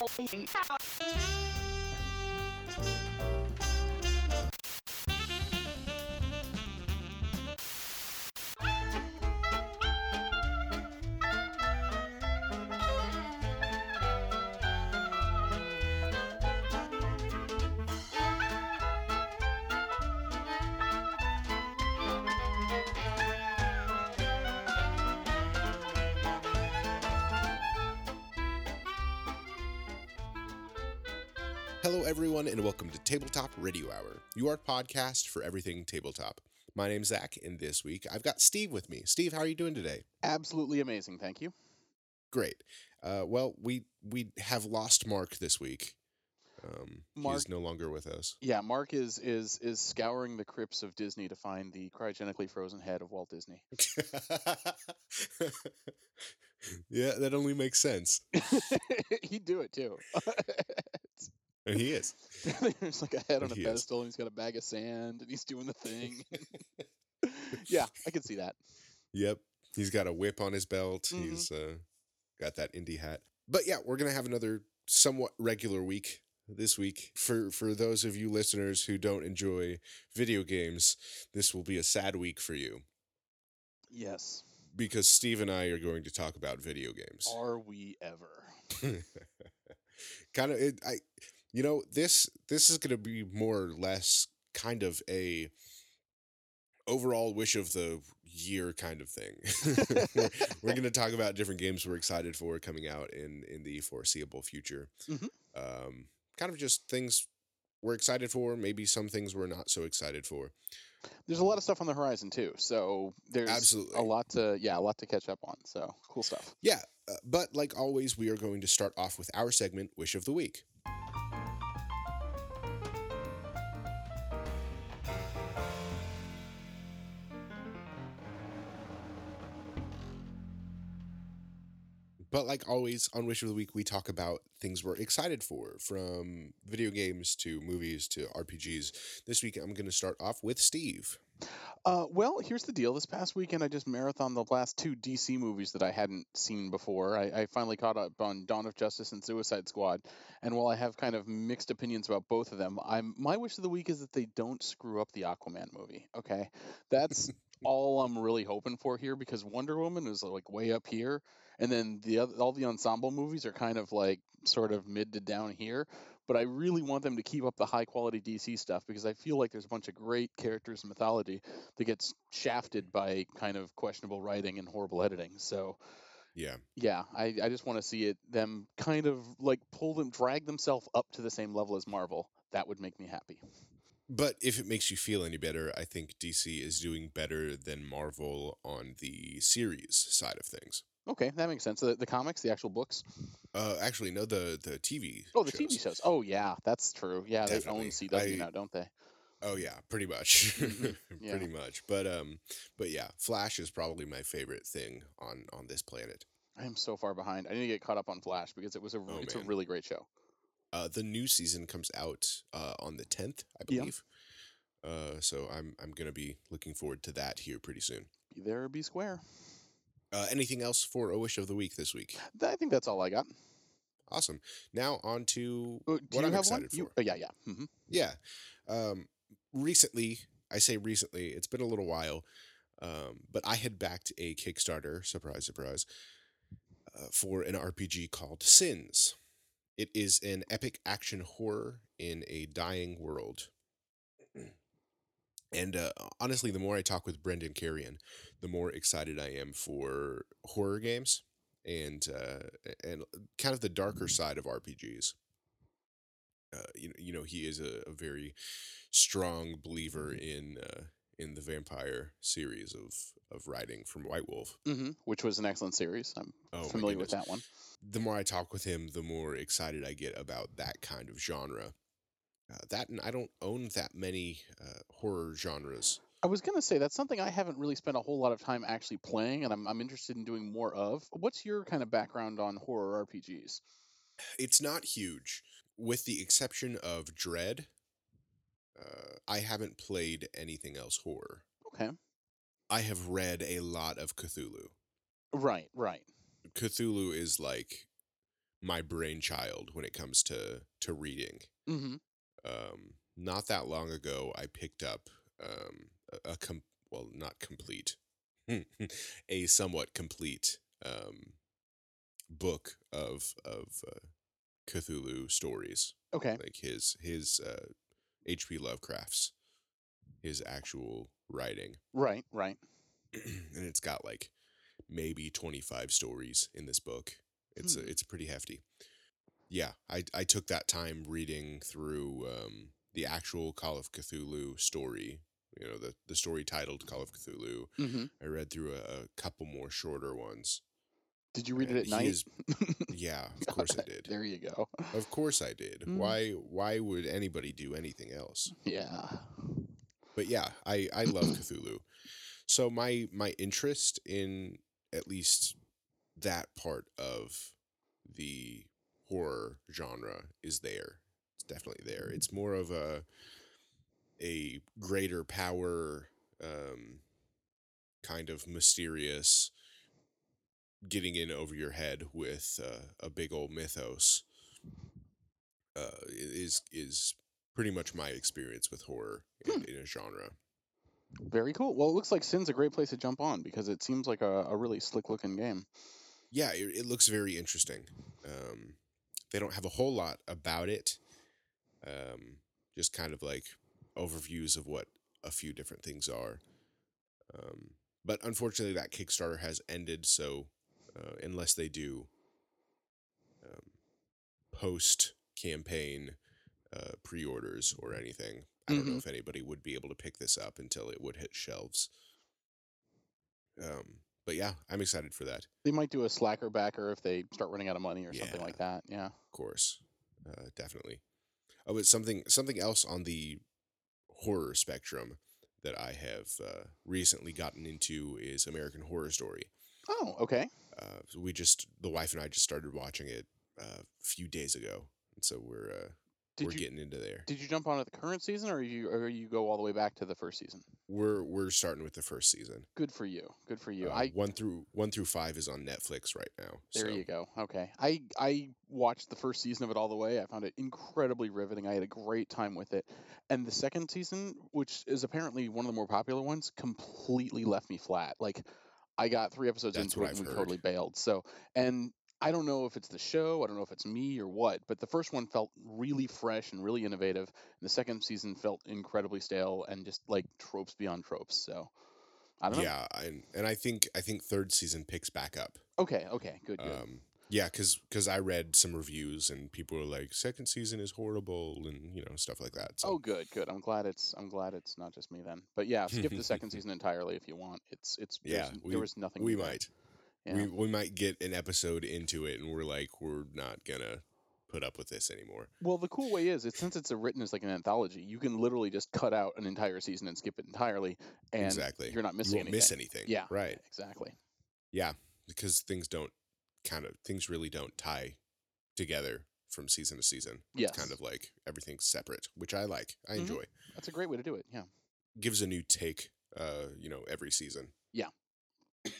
Hello, everyone, and welcome to Tabletop Radio Hour, your podcast for everything tabletop. My name's Zach, and this week I've got Steve with me. Steve, how are you doing today? Absolutely amazing, thank you. Great. Uh, well, we we have lost Mark this week. Um, Mark- he's no longer with us. Yeah, Mark is is is scouring the crypts of Disney to find the cryogenically frozen head of Walt Disney. yeah, that only makes sense. He'd do it too. And he is. There's like a head on a He is. pedestal, and he's got a bag of sand, and he's doing the thing. yeah, I can see that. Yep. He's got a whip on his belt. Mhm. He's uh, got that indie hat. But yeah, we're gonna have another somewhat regular week this week. For for those of you listeners who don't enjoy video games, this will be a sad week for you Yes. because Steve and I are going to talk about video games. Are we ever? kind of it, I you know, this this is going to be more or less kind of a overall wish of the year kind of thing. we're going to talk about different games we're excited for coming out in in the foreseeable future. Mhm. Um, kind of just things we're excited for, maybe some things we're not so excited for. There's a lot of stuff on the horizon too, so there's Absolutely. a lot to yeah, a lot to catch up on. So cool stuff. Yeah, uh, but like always, we are going to start off with our segment, Wish of the Week. But like always, on Wish of the Week, we talk about things we're excited for, from video games to movies to RPGs. This week, I'm going to start off with Steve. Uh, well, here's the deal. This past weekend, I just marathoned the last two DC movies that I hadn't seen before. I, I finally caught up on Dawn of Justice and Suicide Squad, and while I have kind of mixed opinions about both of them, I'm my wish of the week is that they don't screw up the Aquaman movie. Okay, that's all I'm really hoping for here because Wonder Woman is like way up here, and then the other, all the ensemble movies are kind of like sort of mid to down here but I really want them to keep up the high quality DC stuff because I feel like there's a bunch of great characters and mythology that gets shafted by kind of questionable writing and horrible editing. So Yeah. yeah, I, I just want to see it them kind of like pull them drag themselves up to the same level as Marvel. That would make me happy. But if it makes you feel any better, I think DC is doing better than Marvel on the series side of things. Okay, that makes sense. The, the comics, the actual books. Uh, actually, no, the the TV. Oh, the shows. TV shows. Oh yeah, that's true. Yeah, they own CW I- now, don't they? Oh yeah, pretty much, Mhm, yeah. pretty much. But um, but yeah, Flash is probably my favorite thing on on this planet. I am so far behind. I need to get caught up on Flash because it was a Oh, it's a really great show. Uh, the new season comes out uh on the tenth, I believe. Yeah. Uh, so I'm I'm gonna be looking forward to that here pretty soon. Be there or be square. Uh, anything else for a wish of the week this week? I think that's all I got. Awesome. Now on to Uh, what you I'm have excited one? for. You, uh, yeah, yeah. hmm Yeah. Um, recently, I say recently, it's been a little while, um, but I had backed a Kickstarter, surprise, surprise, uh, for an RPG called Sins. It is an epic action horror in a dying world. And uh, honestly, the more I talk with Brendan Carrion, the more excited I am for horror games and uh, and kind of the darker side of RPGs. Uh, you know, you know, he is a, a very strong believer in uh, in the vampire series of of writing from White Wolf. hmm Which was an excellent series. I'm Oh, familiar with that one. The more I talk with him, the more excited I get about that kind of genre. Uh, that and I don't own that many uh, horror genres. I was gonna say that's something I haven't really spent a whole lot of time actually playing, and I'm I'm interested in doing more of. What's your kind of background on horror RPGs? It's not huge, with the exception of Dread. Uh, I haven't played anything else horror. Okay. I have read a lot of Cthulhu. Right, right. Cthulhu is like my brainchild when it comes to to reading. Mm-hmm. Um, not that long ago, I picked up um, a, a com- well, not complete, a somewhat complete um, book of of uh, Cthulhu stories, Okay. like his his uh, H.P. Lovecraft's his actual writing, Right. Right. and it's got like maybe twenty five stories in this book. It's Hmm. uh, it's pretty hefty. Yeah, I I took that time reading through um, the actual Call of Cthulhu story. You know, the the story titled Call of Cthulhu. Mm-hmm. I read through a, a couple more shorter ones. Did you read it at night? is- yeah, of course I did. There you go. Of course I did. Mm. Why why would anybody do anything else? Yeah. But yeah, I I love Cthulhu. So my my interest in at least that part of the horror genre is there. It's definitely there. It's more of a a greater power um kind of mysterious getting in over your head with uh, a big old mythos uh, is is pretty much my experience with horror in, in a genre. Very cool. Well, it looks like Sin's a great place to jump on because it seems like a, a really slick looking game. Yeah, it, it looks very interesting. Um, they don't have a whole lot about it. Um, just kind of like overviews of what a few different things are. Um, but unfortunately, that Kickstarter has ended. So uh, unless they do um, post campaign uh, pre orders or anything, I don't know if anybody would be able to pick this up until it would hit shelves. Um, but yeah, I'm excited for that. They might do a slacker backer if they start running out of money or something like that. Yeah. of course, uh, definitely. Oh, but something something else on the horror spectrum that I have uh, recently gotten into is American Horror Story. Oh, okay. Uh, so we just the wife and I just started watching it uh, a few days ago, and so we're uh, Did we're you getting into there. did you jump on at the current season or you or you go all the way back to the first season? We're we're starting with the first season. Good for you. Good for you. Uh, I one through one through five is on Netflix right now. There so you go. Okay. I I watched the first season of it all the way. I found it incredibly riveting. I had a great time with it. And the second season, which is apparently one of the more popular ones, completely left me flat. Like I got 3 episodes That's into it and we heard. totally bailed. So, and I don't know if it's the show, I don't know if it's me or what, but the first one felt really fresh and really innovative. And the second season felt incredibly stale and just like tropes beyond tropes. So, I don't know. yeah, and and I think I think third season picks back up. Okay, okay, good, good. Um, yeah, because because I read some reviews and people were like, second season is horrible and you know stuff like that. So Oh, good, good. I'm glad it's I'm glad it's not just me then. But yeah, skip the second season entirely if you want. It's it's Yeah, we- there was nothing. we might Yeah. we we might get an episode into it and we're like we're not gonna put up with this anymore. Well, the cool way is, it since it's a written as like an anthology, you can literally just cut out an entire season and skip it entirely, and exactly, you're not you missing won't anything. miss anything. Yeah. right. Exactly. Yeah, because things don't kind of things really don't tie together from season to season. Yes. It's kind of like everything's separate, which I like. I Mhm. enjoy. That's a great way to do it. Yeah. Gives a new take. Uh, you know, every season. Yeah.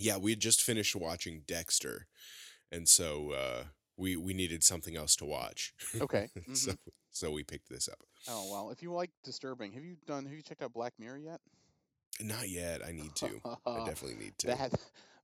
yeah, we had just finished watching Dexter, and so uh, we we needed something else to watch. Okay. so mhm. so we picked this up. Oh well, if you like disturbing, have you done? Have you checked out Black Mirror yet? Not yet. I need to. I definitely need to. that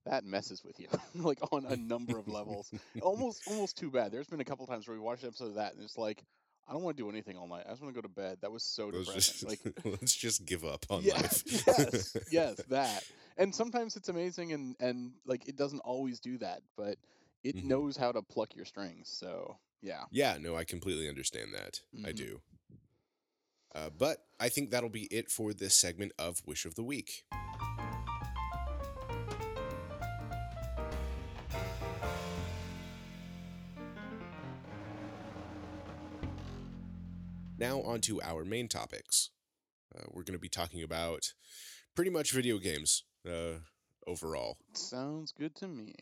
that messes with you like on a number of levels almost almost too bad there's been a couple times where we watched an episode of that and it's like i don't want to do anything all night i just want to go to bed that was so let's depressing just like let's just give up on yeah, life. yes yes that and sometimes it's amazing and and like it doesn't always do that but it Mhm. knows how to pluck your strings so yeah Yeah, no, I completely understand that. I Mhm. do. Uh, but I think that'll be it for this segment of Wish of the Week. Now, on to our main topics. Uh, we're going to be talking about pretty much video games uh, overall, sounds good to me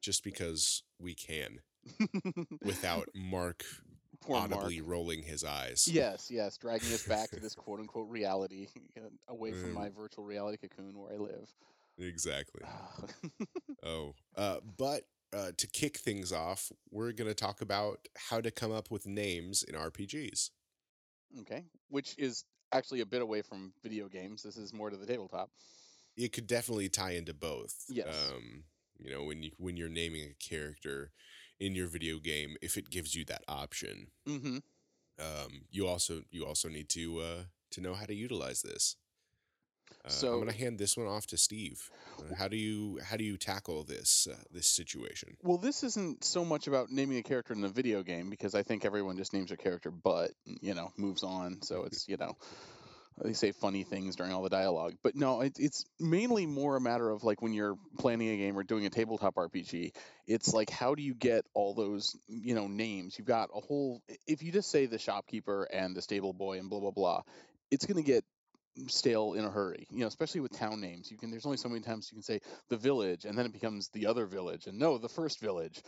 just because we can without Mark Poor Mark. audibly rolling his eyes. Yes, yes, dragging us back to this quote unquote reality, uh, away from Mm. my virtual reality cocoon where I live. Exactly. Oh, uh, but uh, to kick things off, we're going to talk about how to come up with names in RPGs. Okay, which is actually a bit away from video games. This is more to the tabletop. It could definitely tie into both. Yes. Um, you know, when you when you're naming a character in your video game, if it gives you that option, Mm-hmm. um, you also you also need to uh, to know how to utilize this. Uh, So- I'm going to hand this one off to Steve. Uh, how do you how do you tackle this uh, this situation? Well, this isn't so much about naming a character in a video game because I think everyone just names a character, but you know, moves on. So it's you know, they say funny things during all the dialogue. But no, it, it's mainly more a matter of like when you're planning a game or doing a tabletop RPG. It's like how do you get all those you know names? You've got a whole. If you just say the shopkeeper and the stable boy and blah blah blah, it's gonna get stale in a hurry you know especially with town names. You can there's only so many times you can say the village and then it becomes the other village and no the first village.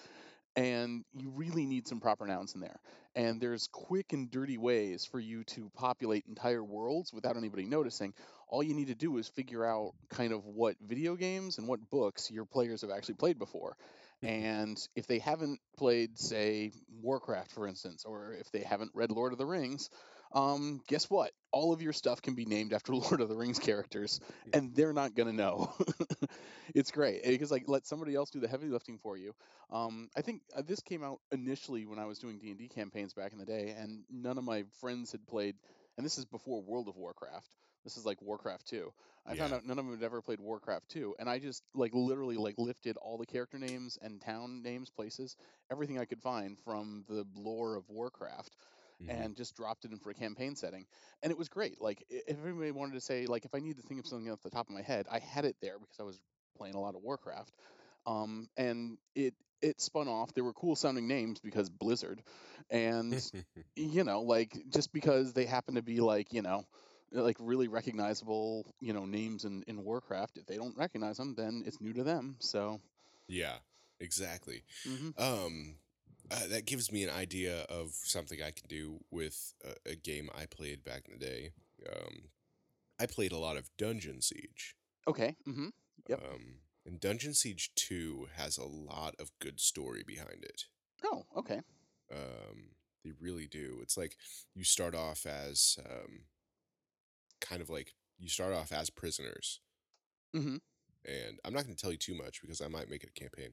And you really need some proper nouns in there. And there's quick and dirty ways for you to populate entire worlds without anybody noticing. All you need to do is figure out kind of what video games and what books your players have actually played before. Mm-hmm. And if they haven't played say warcraft for instance or if they haven't read lord of the rings um, guess what? All of your stuff can be named after Lord of the Rings characters, and they're not gonna know. it's great because like let somebody else do the heavy lifting for you. Um, I think uh, this came out initially when I was doing D and D campaigns back in the day, and none of my friends had played. And this is before World of Warcraft. This is like Warcraft 2. I found out none of them had ever played Warcraft 2, and I just like literally like lifted all the character names and town names, places, everything I could find from the lore of Warcraft Mhm. and just dropped it in for a campaign setting and it was great like if everybody wanted to say like if i needed to think of something off the top of my head i had it there because i was playing a lot of warcraft um, and it it spun off there were cool sounding names because blizzard and you know like just because they happen to be like you know like really recognizable you know names in in warcraft if they don't recognize them then it's new to them so yeah, exactly. mhm. Um, uh, that gives me an idea of something I can do with a, a game I played back in the day. Um, I played a lot of Dungeon Siege. okay Mm-hmm. Yep. Um, and Dungeon Siege 2 has a lot of good story behind it. oh okay Um, they really do. It's like you start off as um, kind of like you start off as prisoners. Mm hmm And I'm not going to tell you too much because I might make it a campaign.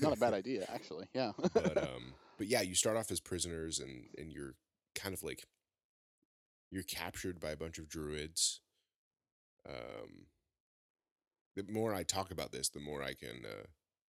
not a bad idea actually yeah. But um but yeah you start off as prisoners and and you're kind of like you're captured by a bunch of druids um the more i talk about this the more i can uh,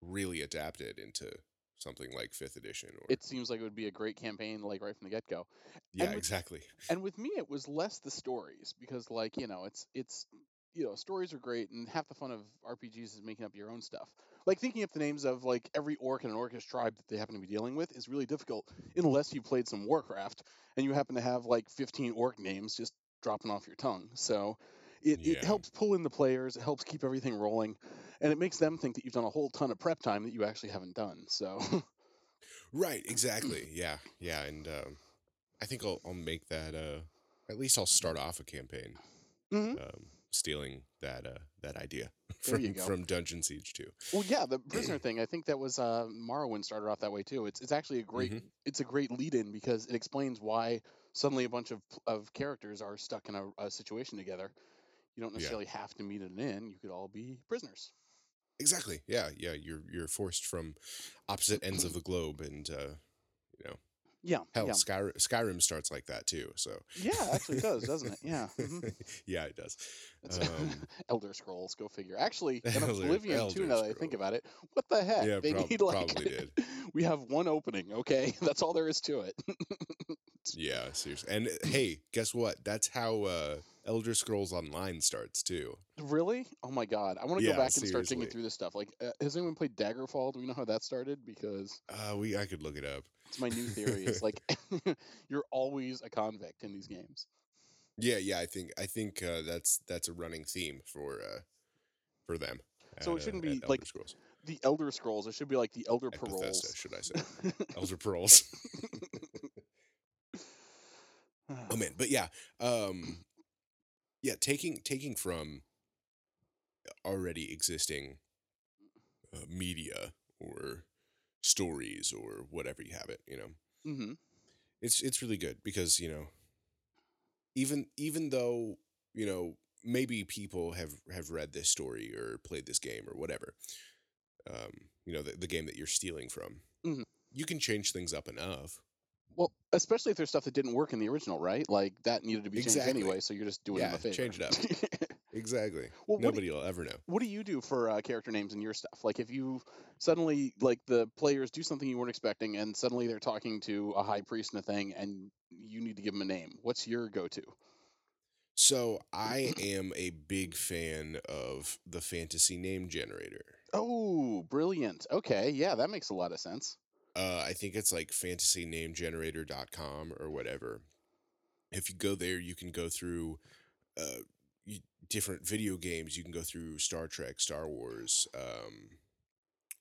really adapt it into something like fifth edition or it seems like it would be a great campaign like right from the get-go. Yeah with- exactly. and with me it was less the stories because like you know it's it's you know stories are great and half the fun of rpgs is making up your own stuff. Like thinking up the names of like every orc in an orcish tribe that they happen to be dealing with is really difficult unless you played some warcraft and you happen to have like 15 orc names just dropping off your tongue. So it, it helps pull in the players it helps keep everything rolling and it makes them think that you've done a whole ton of prep time that you actually haven't done so. Right exactly. Yeah yeah and um i think i'll, I'll make that uh at least i'll start off a campaign. Mhm. um stealing that uh that idea from from dungeon siege 2 Well, yeah, the prisoner thing. I think that was uh, Morrowind started off that way too. It's it's actually a great Mhm. it's a great lead in because it explains why suddenly a bunch of of characters are stuck in a, a situation together. You don't Yeah. necessarily have to meet at an inn. You could all be prisoners. Exactly. Yeah, yeah. You're you're forced from opposite ends of the globe, and uh, you know, Yeah, hell, yeah, Skyrim, Skyrim starts like that too. So yeah. Actually, it does, doesn't it? Yeah. mhm. yeah, it does. Um, Elder Scrolls. Go figure. Actually, in Elder- Oblivion too. Elder Now that I think about it, what the heck? Yeah, they prob- need like probably did. we have one opening. Okay, that's all there is to it. Yeah, seriously. And uh, hey, guess what? That's how uh, Elder Scrolls Online starts too. Really? Oh my god! I want to Yeah, go back and start digging through this stuff. Like, uh, has anyone played Daggerfall? Do we know how that started? Because Uh, we I could look it up. It's my new theory. It's like you're always a convict in these games. Yeah, yeah. I think I think uh, that's that's a running theme for uh, for them. So it at, uh, shouldn't at be, like, Scrolls. The Elder Scrolls. It should be like the Elder At Paroles. Bethesda, should I say? Elder Paroles. oh man but yeah um yeah taking taking from already existing uh, media or stories or whatever you have it. You know, Mm-hmm. it's it's really good because you know, even even though you know maybe people have have read this story or played this game or whatever, um, you know, the, the game that you're stealing from, Mhm. you can change things up enough. Well, especially if there's stuff that didn't work in the original, right? Like that needed to be changed Exactly. anyway, so you're just doing Yeah, a favor. change it up. Exactly. well, Nobody will ever know. what do you do for uh, character names in your stuff? Like if you suddenly like the players do something you weren't expecting, and suddenly they're talking to a high priest and a thing, and you need to give them a name. What's your go-to? So I am a big fan of the fantasy name generator. Oh, brilliant. Okay, yeah, that makes a lot of sense. Uh, I think it's like fantasynamegenerator.com or whatever. If you go there, you can go through uh, you, different video games. You can go through Star Trek, Star Wars, um,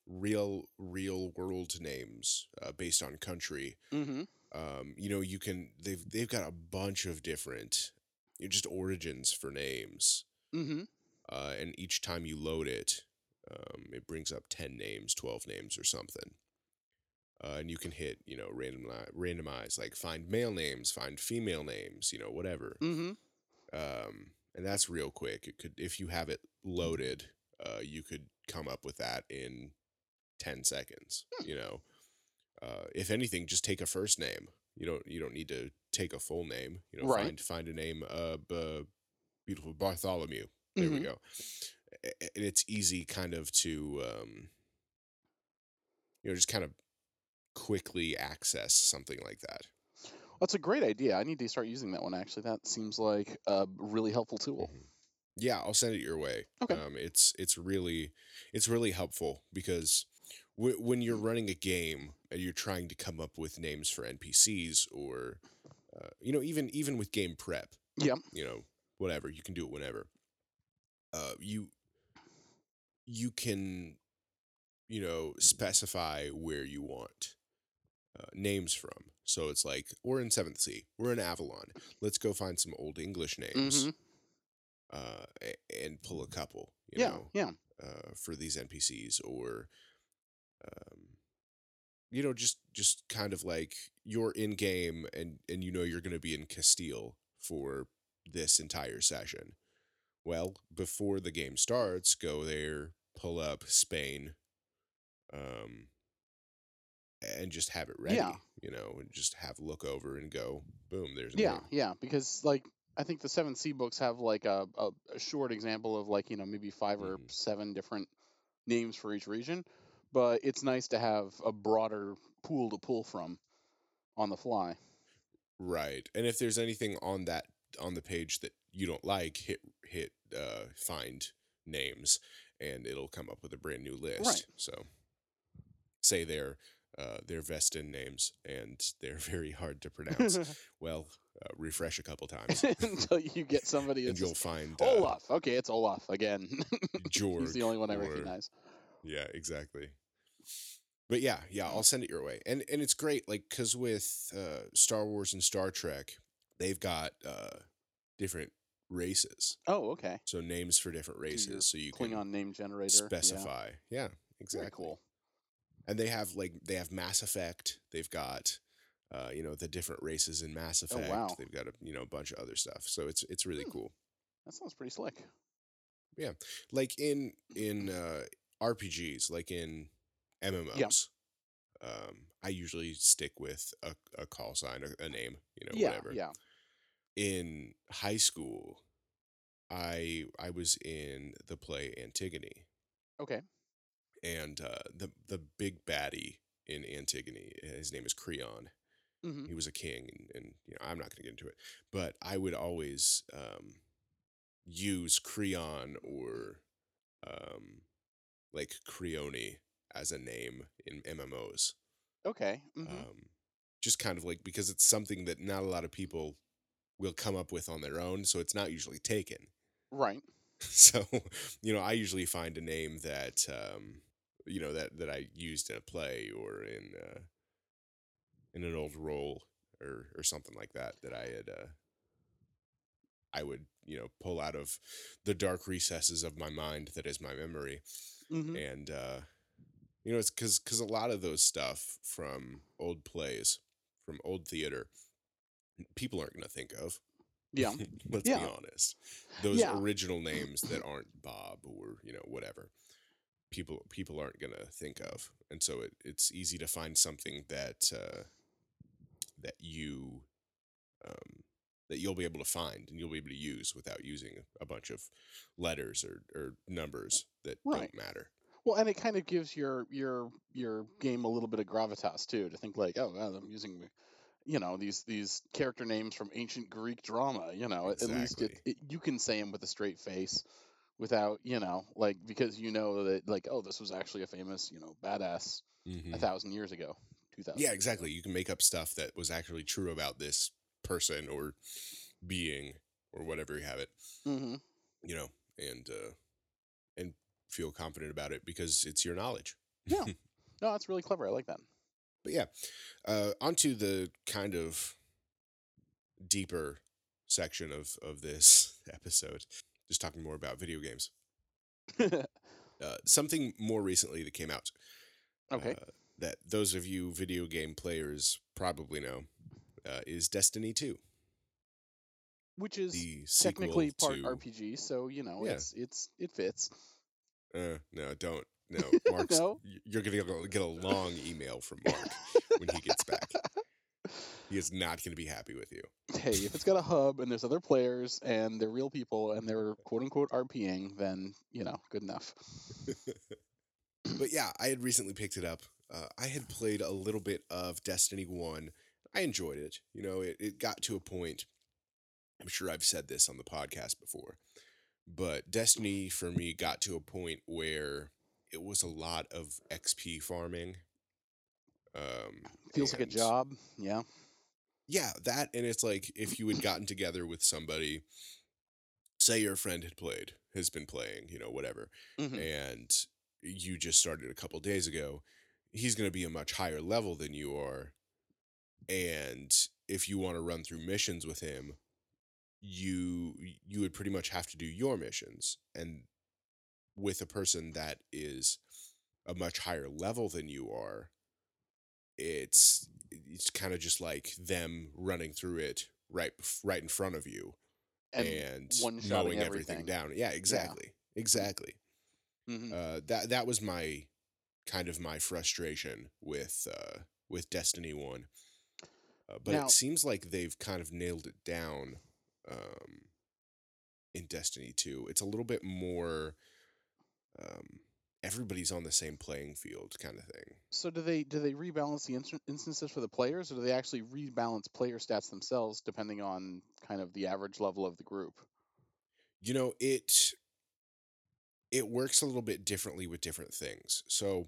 real real world names uh, based on country. Mm-hmm. Um, you know, you can they've they've got a bunch of different you know, just origins for names. Mm-hmm. uh, and each time you load it, um, it brings up ten names, twelve names, or something. Uh, and you can hit, you know, randomize, randomize, like find male names, find female names, you know, whatever. Mm-hmm. Um, and that's real quick. It could, if you have it loaded, uh, you could come up with that in ten seconds. You know, uh, if anything, just take a first name. You don't, you don't need to take a full name. You know, Right. find find a name. Uh, b- beautiful Bartholomew. There we Mhm. go. And it's easy kind of to um you know just kind of quickly access something like that. That's a great idea. I need to start using that one. Actually, that seems like a really helpful tool. Mhm. Yeah, I'll send it your way. Okay. Um it's it's really it's really helpful because w- when you're running a game and you're trying to come up with names for NPCs or uh, you know even even with game prep, Yep. you know whatever you can do it whenever uh you you can you know specify where you want uh, names from so it's like we're in seventh sea we're in avalon let's go find some old english names Mhm. uh and pull a couple you Yeah. know Yeah. uh for these npcs or um you know just just kind of like you're in game and and you know you're going to be in Castille for this entire session well before the game starts go there pull up spain um and just have it ready Yeah. you know and just have look over and go boom there's Yeah. name. Yeah. Because like I think the Seventh Sea books have like a, a, a short example of like you know maybe 5 or Mhm. seven different names for each region, but it's nice to have a broader pool to pull from on the fly. Right. And if there's anything on that on the page that you don't like, hit hit uh find names and it'll come up with a brand new list. Right. So say they're uh they're Vesten names and they're very hard to pronounce. well, uh, refresh a couple times Until you get somebody and you'll just, find uh, Olaf. Okay, it's Olaf again. George. He's the only one I or- recognize. Yeah, exactly. But yeah, yeah, I'll send it your way. And and it's great like cuz with uh Star Wars and Star Trek, they've got uh different races. Oh, okay. So names for different races, so you Klingon can name generator. yeah. specify. Yeah, exactly. Very cool. And they have like they have Mass Effect. They've got uh, you know the different races in Mass Oh, Effect. wow. They've got a you know a bunch of other stuff. So it's it's really Hmm. cool. That sounds pretty slick. Yeah, like in in uh, RPGs, like in MMOs. Um, I usually stick with a, a call sign, a, a name, you know, yeah, whatever. yeah. In high school, I I was in the play Antigone. Okay. And uh, the the big baddie in Antigone, his name is Creon. hmm He was a king, and, and you know I'm not going to get into it, but I would always um, use Creon or um, like Creone as a name in MMOs. Okay. hmm Um, just kind of like because it's something that not a lot of people will come up with on their own, so it's not usually taken. right. so you know i usually find a name that um you know that that i used in a play or in uh in an old role or or something like that that i had uh i would you know pull out of the dark recesses of my mind that is my memory hmm and uh You know, it's because because a lot of those stuff from old plays, from old theater, people aren't going to think of. Yeah. Let's be honest. Those Yeah. original names that aren't Bob or you know whatever, people people aren't going to think of, and so it, it's easy to find something that uh, that you um, that you'll be able to find and you'll be able to use without using a bunch of letters or, or numbers that Right. don't matter. Well, and it kind of gives your your your game a little bit of gravitas too, to think like, oh, I'm using, you know, these these character names from ancient Greek drama. You know, at- at least it, it, you can say them with a straight face, without you know, like because you know that like, oh, this was actually a famous, you know, badass Mhm. a thousand years ago, two thousand. Yeah, exactly. You can make up stuff that was actually true about this person or being or whatever you have it, Mm-hmm. you know, and uh, and feel confident about it because it's your knowledge. Yeah. No, that's really clever. I like that. But yeah, uh, onto the kind of deeper section of of this episode, just talking more about video games. Uh, something more recently that came out okay. uh, that those of you video game players probably know uh, is Destiny 2, Which is the technically part to. RPG, so you know, Yeah. it's it's it fits. Uh, no, don't. No, Mark's, No? you're gonna get a long email from Mark when he gets back. He is not gonna be happy with you. hey, if it's got a hub and there's other players and they're real people and they're quote unquote RPing, then you know, good enough. But yeah, I had recently picked it up. Uh, I had played a little bit of Destiny 1. I enjoyed it. You know, it, it got to a point. I'm sure I've said this on the podcast before, but Destiny for me got to a point where it was a lot of XP farming. Um, Feels like a job. Yeah. Yeah, that and it's like if you had gotten together with somebody, say your friend had played, has been playing, you know, whatever, Mhm. and you just started a couple days ago, he's going to be a much higher level than you are. And if you want to run through missions with him, you you would pretty much have to do your missions. And with a person that is a much higher level than you are, it's it's kind of just like them running through it right right in front of you And, and, mowing everything everything. down. Yeah, exactly. Exactly Mhm. uh, that that was my kind of my frustration with uh, with Destiny One. Uh, but Now- it seems like they've kind of nailed it down um, in Destiny Two. It's a little bit more. Um, everybody's on the same playing field, kind of thing. So do they do they rebalance the instan- instances for the players, or do they actually rebalance player stats themselves depending on kind of the average level of the group? You know it. It works a little bit differently with different things. So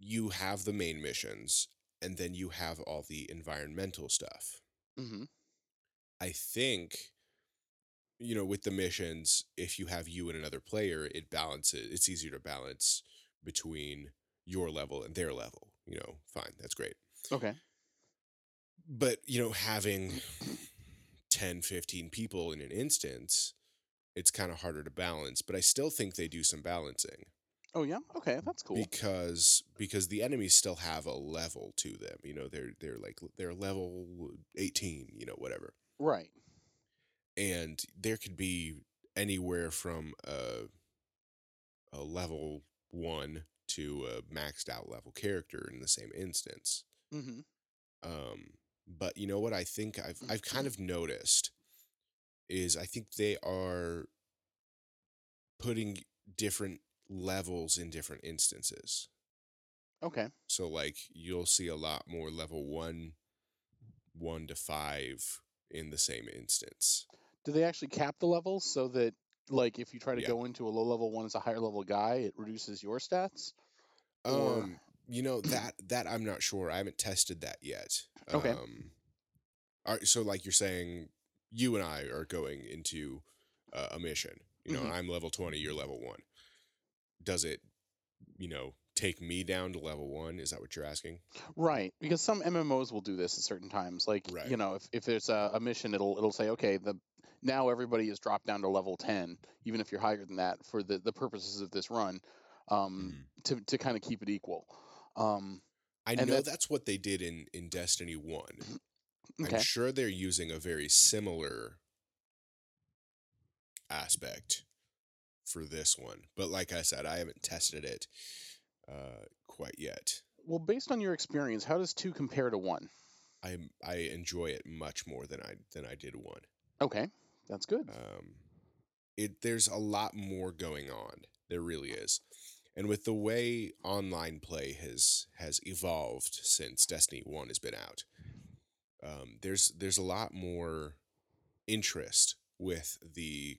you have the main missions, and then you have all the environmental stuff. Mm-hmm. I think, you know, with the missions, if you have you and another player, it balances. It's easier to balance between your level and their level. You know, fine, that's great. Okay. But, you know, having 10, 15 people in an instance, it's kind of harder to balance. But I still think they do some balancing Oh yeah. Okay, that's cool. because because the enemies still have a level to them. You know, they're they're like they're level 18, you know, whatever. right. And there could be anywhere from a a level one to a maxed out level character in the same instance. Mm-hmm. Um, but you know what I think I've I've kind of noticed is I think they are putting different levels in different instances. Okay. So like you'll see a lot more level one, one to five in the same instance. Do they actually cap the levels so that like if you try to Yeah. go into a low level one as a higher level guy, it reduces your stats? Or- Um, you know that that I'm not sure. I haven't tested that yet. Okay. Um, are, so like you're saying, you and I are going into uh, a mission. You know, Mhm. I'm level twenty. You're level one. Does it, you know, take me down to level one? Is that what you're asking? Right, because some MMOs will do this at certain times. Like Right. you know, if, if there's a, a mission, it'll it'll say, okay, the now everybody is dropped down to level ten, even if you're higher than that for the, the purposes of this run. um, Mhm. to to kind of keep it equal. Um, I know that's- that's what they did in in Destiny 1. okay. I'm sure they're using a very similar aspect for this one. But like I said, I haven't tested it uh, quite yet. Well, based on your experience, how does two compare to one? I I enjoy it much more than I than I did one. Okay, that's good. Um, it there's a lot more going on. There really is. And with the way online play has has evolved since Destiny 1 has been out, um, there's there's a lot more interest with the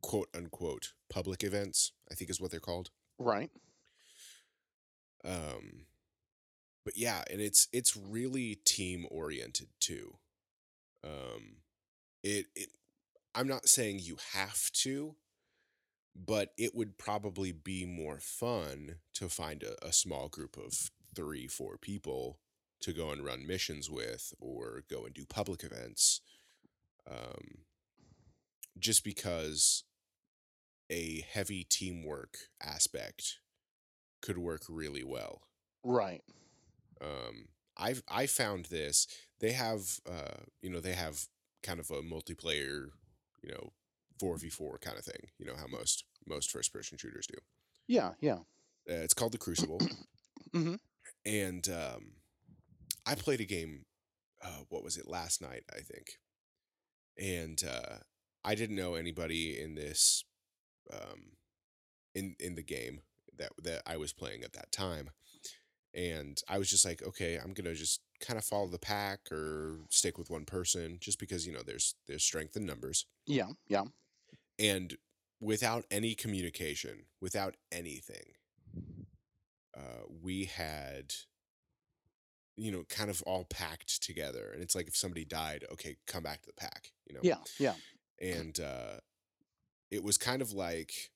quote unquote public events, I think is what they're called. Right. Um, but yeah, and it's it's really team oriented too. Um, it it I'm not saying you have to, but it would probably be more fun to find a, a small group of three, four people to go and run missions with or go and do public events. Um, just because a heavy teamwork aspect could work really well. Right. Um, I've I found this. They have uh, you know, they have kind of a multiplayer, you know, four v four kind of thing. You know how most most first person shooters do. Yeah. Yeah. Uh, it's called the Crucible, Mhm. and um, I played a game. Uh, what was it last night? I think, and uh, I didn't know anybody in this, um, in in the game that that I was playing at that time, and I was just like, okay, I'm gonna just kind of follow the pack or stick with one person, just because you know there's there's strength in numbers, Yeah. Yeah. and without any communication, without anything, uh, we had you know kind of all packed together and it's like if somebody died okay come back to the pack you know Yeah. Yeah. and uh it was kind of like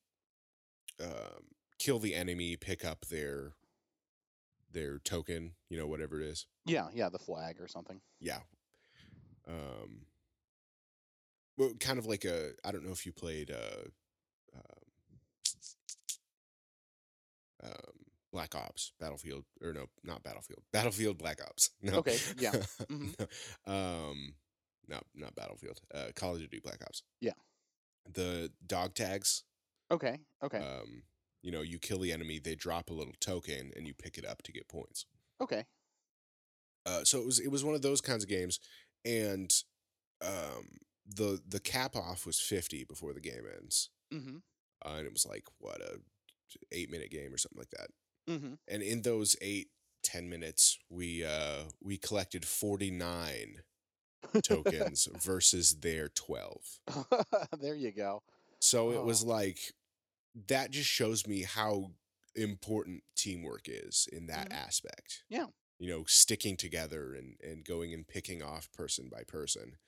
um kill the enemy pick up their their token you know whatever it is Yeah. Yeah. The flag or something. yeah um well kind of like a i don't know if you played uh um, um black ops battlefield or no not battlefield battlefield black ops no Okay, yeah, mhm. um not not battlefield uh call of duty black ops Yeah. the dog tags Okay. Okay. um you know you kill the enemy they drop a little token and you pick it up to get points okay. uh, so it was it was one of those kinds of games, and um, the the cap off was fifty before the game ends, Mm-hmm. uh, and it was like what a eight minute game or something like that. Mm-hmm. And in those eight ten minutes, we uh, we collected forty nine tokens versus their twelve. there you go. So it was Oh. like that just shows me how important teamwork is in that Mhm. aspect. Yeah. You know, sticking together and and going and picking off person by person.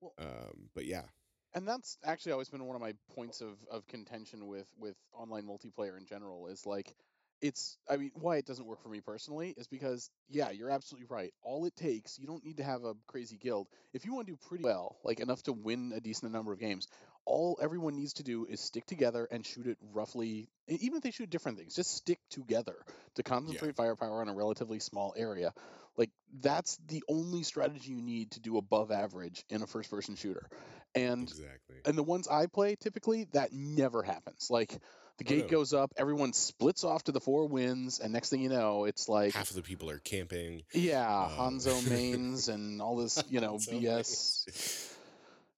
Well- um, but yeah, and that's actually always been one of my points of, of contention with with online multiplayer in general is like it's i mean why it doesn't work for me personally is because yeah you're absolutely right all it takes you don't need to have a crazy guild if you want to do pretty well like enough to win a decent number of games all everyone needs to do is stick together and shoot it roughly even if they shoot different things just stick together to concentrate firepower on a relatively small area like that's the only strategy you need to do above average in a first person shooter and exactly. and the ones I play typically that never happens. Like the Oh, gate no. goes up, everyone splits off to the four winds, and next thing you know, it's like Half of the people are camping. yeah, uh, Hanzo mains and all this, you know, BS.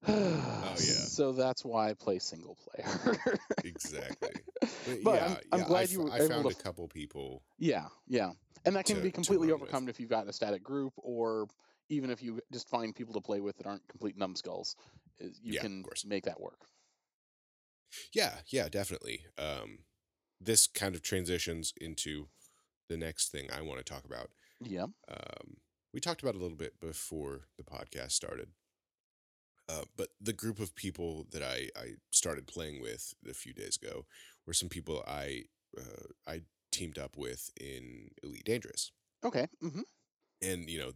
Oh, yeah. So that's why I play single player. exactly. But, But yeah, I'm- I'm yeah, glad f- you were I able found to a couple people. yeah, yeah, and that can To- be completely run with. overcome if you've got a static group, or even if you just find people to play with that aren't complete numbskulls. is- You Yeah, can make that work. Yeah, yeah, definitely. Um, this kind of transitions into the next thing I want to talk about. Yeah. Um, we talked about a little bit before the podcast started. Uh, but the group of people that I, I started playing with a few days ago were some people I uh, I teamed up with in Elite Dangerous, Okay. hmm and you know,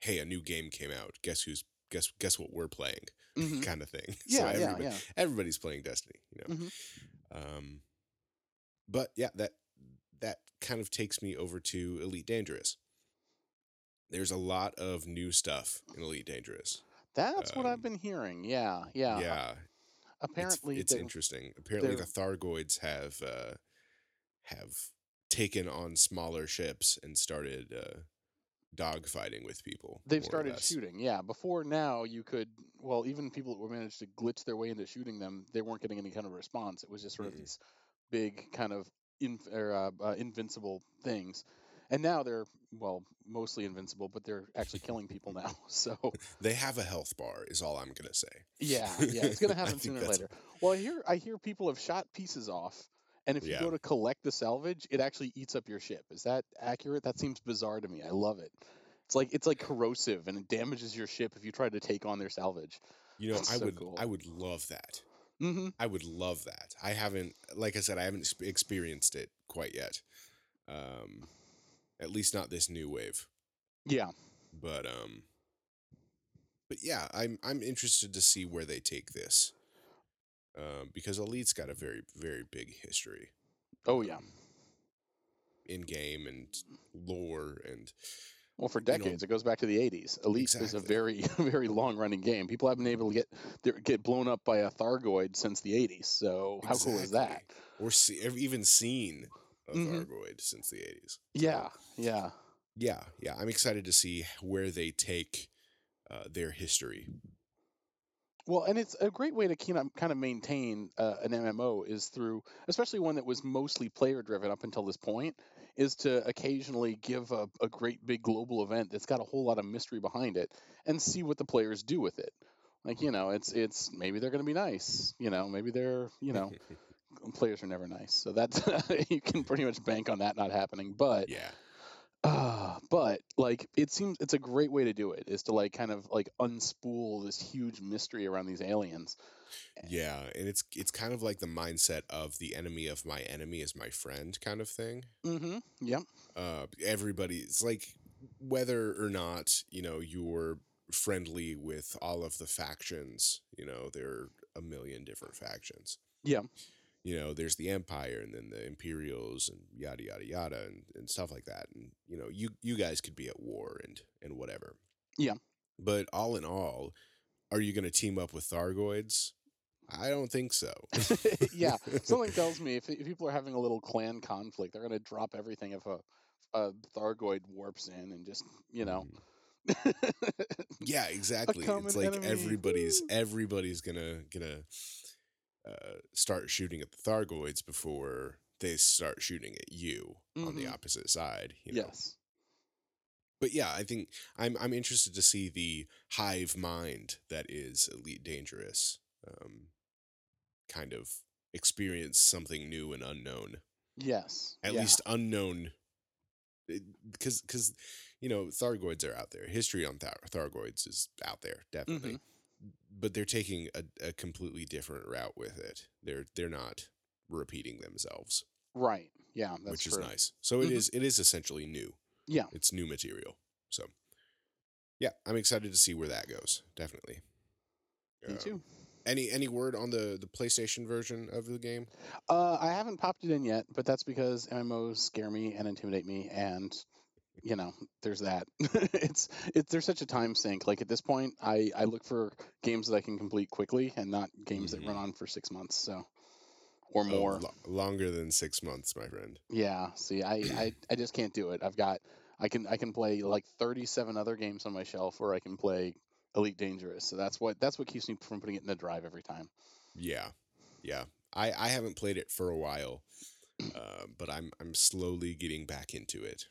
hey, a new game came out. Guess who's guess guess what we're playing, hmm kind of thing. Yeah. yeah. everybody- Yeah. everybody's playing Destiny, you know. Mhm. Um, but yeah, that that kind of takes me over to Elite Dangerous. There's a lot of new stuff in Elite Dangerous. That's what Um, I've been hearing. Yeah, yeah. yeah, Apparently, it's, they're- interesting. Apparently, the Thargoids have uh, have taken on smaller ships and started uh, dogfighting with people. they've started shooting. Yeah, before now you could. Well, even people that were managed to glitch their way into shooting them, they weren't getting any kind of response. It was just sort of Mm-mm. these big kind of inf- or, uh, uh, invincible things. And now they're well, mostly invincible, but they're actually killing people now. So They have a health bar, is all I'm gonna say. yeah, yeah, it's gonna happen sooner or later. Well, I hear I hear people have shot pieces off, and if you Yeah. go to collect the salvage, it actually eats up your ship. Is that accurate? That seems bizarre to me. I love it. It's like it's like corrosive and it damages your ship if you try to take on their salvage. You know, That's I so would cool. I would love that. Mm-hmm. I would love that. I haven't, like I said, I haven't experienced it quite yet. Um, at least not this new wave. Yeah. But um, but yeah, I'm I'm interested to see where they take this. Um, because Elite's got a very very big history Oh yeah. in game and lore and Well, for you know- decades, it goes back to the '80s. Elite is a very, very long-running game. People haven't been able to get get blown up by a Thargoid since the '80s. So how cool is that? Or see, even seen Mhm. Thargoid since the 80s. Yeah, yeah. Yeah, yeah, I'm excited to see where they take uh, their history. Well, and it's a great way to kind of, kind of maintain uh, an MMO is through, especially one that was mostly player driven up until this point, is to occasionally give a, a great big global event that's got a whole lot of mystery behind it and see what the players do with it. Like you know, it's it's maybe they're going to be nice. You know, maybe they're you know players are never nice, so that's you can pretty much bank on that not happening. But yeah, uh, but like it seems it's a great way to do it is to like kind of like unspool this huge mystery around these aliens. yeah, and it's it's kind of like the mindset of the enemy of my enemy is my friend kind of thing. Mm-hmm. Yep. Uh, everybody, it's like whether or not you know you're friendly with all of the factions. You know, there are a million different factions. Yeah. You know, there's the Empire and then the Imperials and yada yada yada and, and stuff like that. And you know, you you guys could be at war and and whatever. Yeah. But all in all, are you going to team up with Thargoids? I don't think so. yeah. Something tells me if, if people are having a little clan conflict, they're going to drop everything if a, a Thargoid warps in and just you know. Mm-hmm. yeah, exactly. It's like enemy. everybody's everybody's gonna gonna uh, start shooting at the Thargoids before they start shooting at you on the Mhm. opposite side. You know? yes. but yeah, I think I'm I'm interested to see the hive mind that is Elite Dangerous, um, kind of experience something new and unknown. Yes. At yeah. least unknown, because because you know Thargoids are out there. History on Thar- Thargoids is out there definitely, Mm-hmm. But they're taking a, a completely different route with it. They're they're not repeating themselves, Right. Yeah. That's which true. is nice. So it Mhm. is it is essentially new. Yeah. it's new material. So, yeah, I'm excited to see where that goes. Definitely. Me Um, too. Any any word on the the PlayStation version of the game? Uh, I haven't popped it in yet, but that's because MMOs scare me and intimidate me, and you know, there's that. it's it's there's such a time sink. Like at this point, I I look for games that I can complete quickly and not games that run on for six months, so or Oh, more. lo- longer than six months, my friend. Yeah. See, I, I I just can't do it. I've got I can I can play like 37 other games on my shelf, or I can play Elite Dangerous. So that's what that's what keeps me from putting it in the drive every time. Yeah, yeah. I I haven't played it for a while, uh, but I'm I'm slowly getting back into it.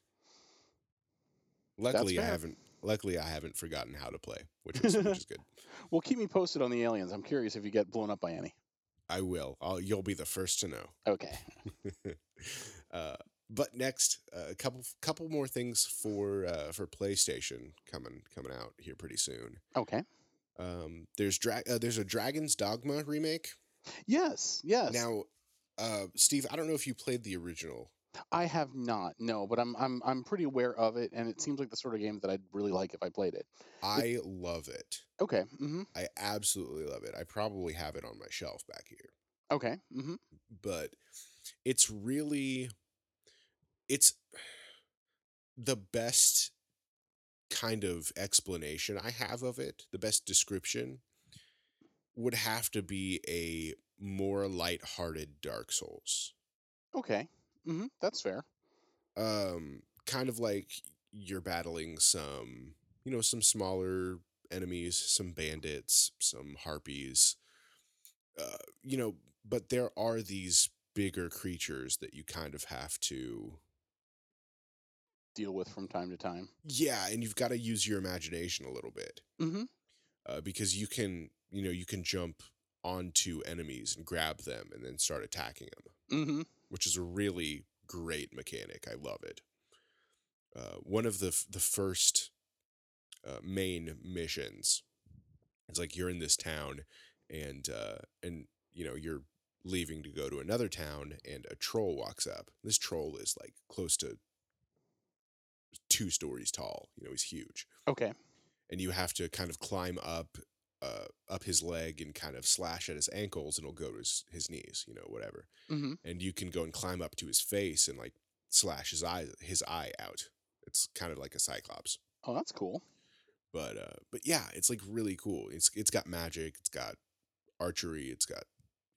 Luckily, I haven't. Luckily, I haven't forgotten how to play, which is which is good. Well, keep me posted on the aliens. I'm curious if you get blown up by any. I will. I'll, you'll be the first to know. Okay. uh, but next, a couple couple more things for uh, for PlayStation coming coming out here pretty soon. Okay. Um, there's dra- uh, there's a Dragon's Dogma remake Yes. Yes. now. Uh, Steve, I don't know if you played the original. I have not. No, but I'm I'm I'm pretty aware of it, and it seems like the sort of game that I'd really like if I played it. I love it. Okay. Mm-hmm. I absolutely love it. I probably have it on my shelf back here. Okay. Mm-hmm. But it's really it's the best kind of explanation I have of it, the best description would have to be a more light-hearted Dark Souls. Okay. Hmm That's fair. Um kind of like you're battling some, you know, some smaller enemies, some bandits, some harpies. Uh, you know, but there are these bigger creatures that you kind of have to Deal with from time to time. yeah, and you've got to use your imagination a little bit. hmm uh, because you can you know you can jump onto enemies and grab them and then start attacking them hmm which is a really great mechanic. I love it. Uh, one of the f- the first uh, main missions is like you're in this town and uh, and you know you're leaving to go to another town and a troll walks up. This troll is like close to two stories tall you know he's huge. Okay. and you have to kind of climb up uh, up his leg and kind of slash at his ankles and it'll go to his, his knees you know whatever. Hmm and you can go and climb up to his face and like slash his eye his eye out. It's kind of like a cyclops. Oh, that's cool. but uh but yeah it's like really cool. It's it's got magic it's got archery it's got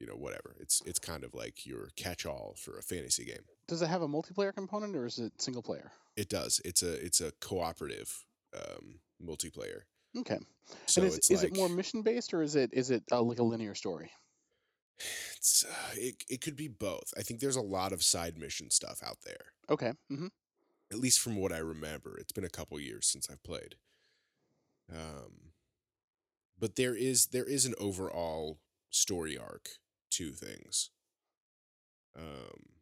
you know whatever. It's it's kind of like your catch-all for a fantasy game. Does it have a multiplayer component or is it single player? it does. It's a it's a cooperative um multiplayer Okay. so and is, is like it more mission based or is it is it uh, like a linear story? It's uh, it it could be both. I think there's a lot of side mission stuff out there. Okay. hmm At least from what I remember. It's been a couple years since I've played. Um but there is there is an overall story arc to things. Um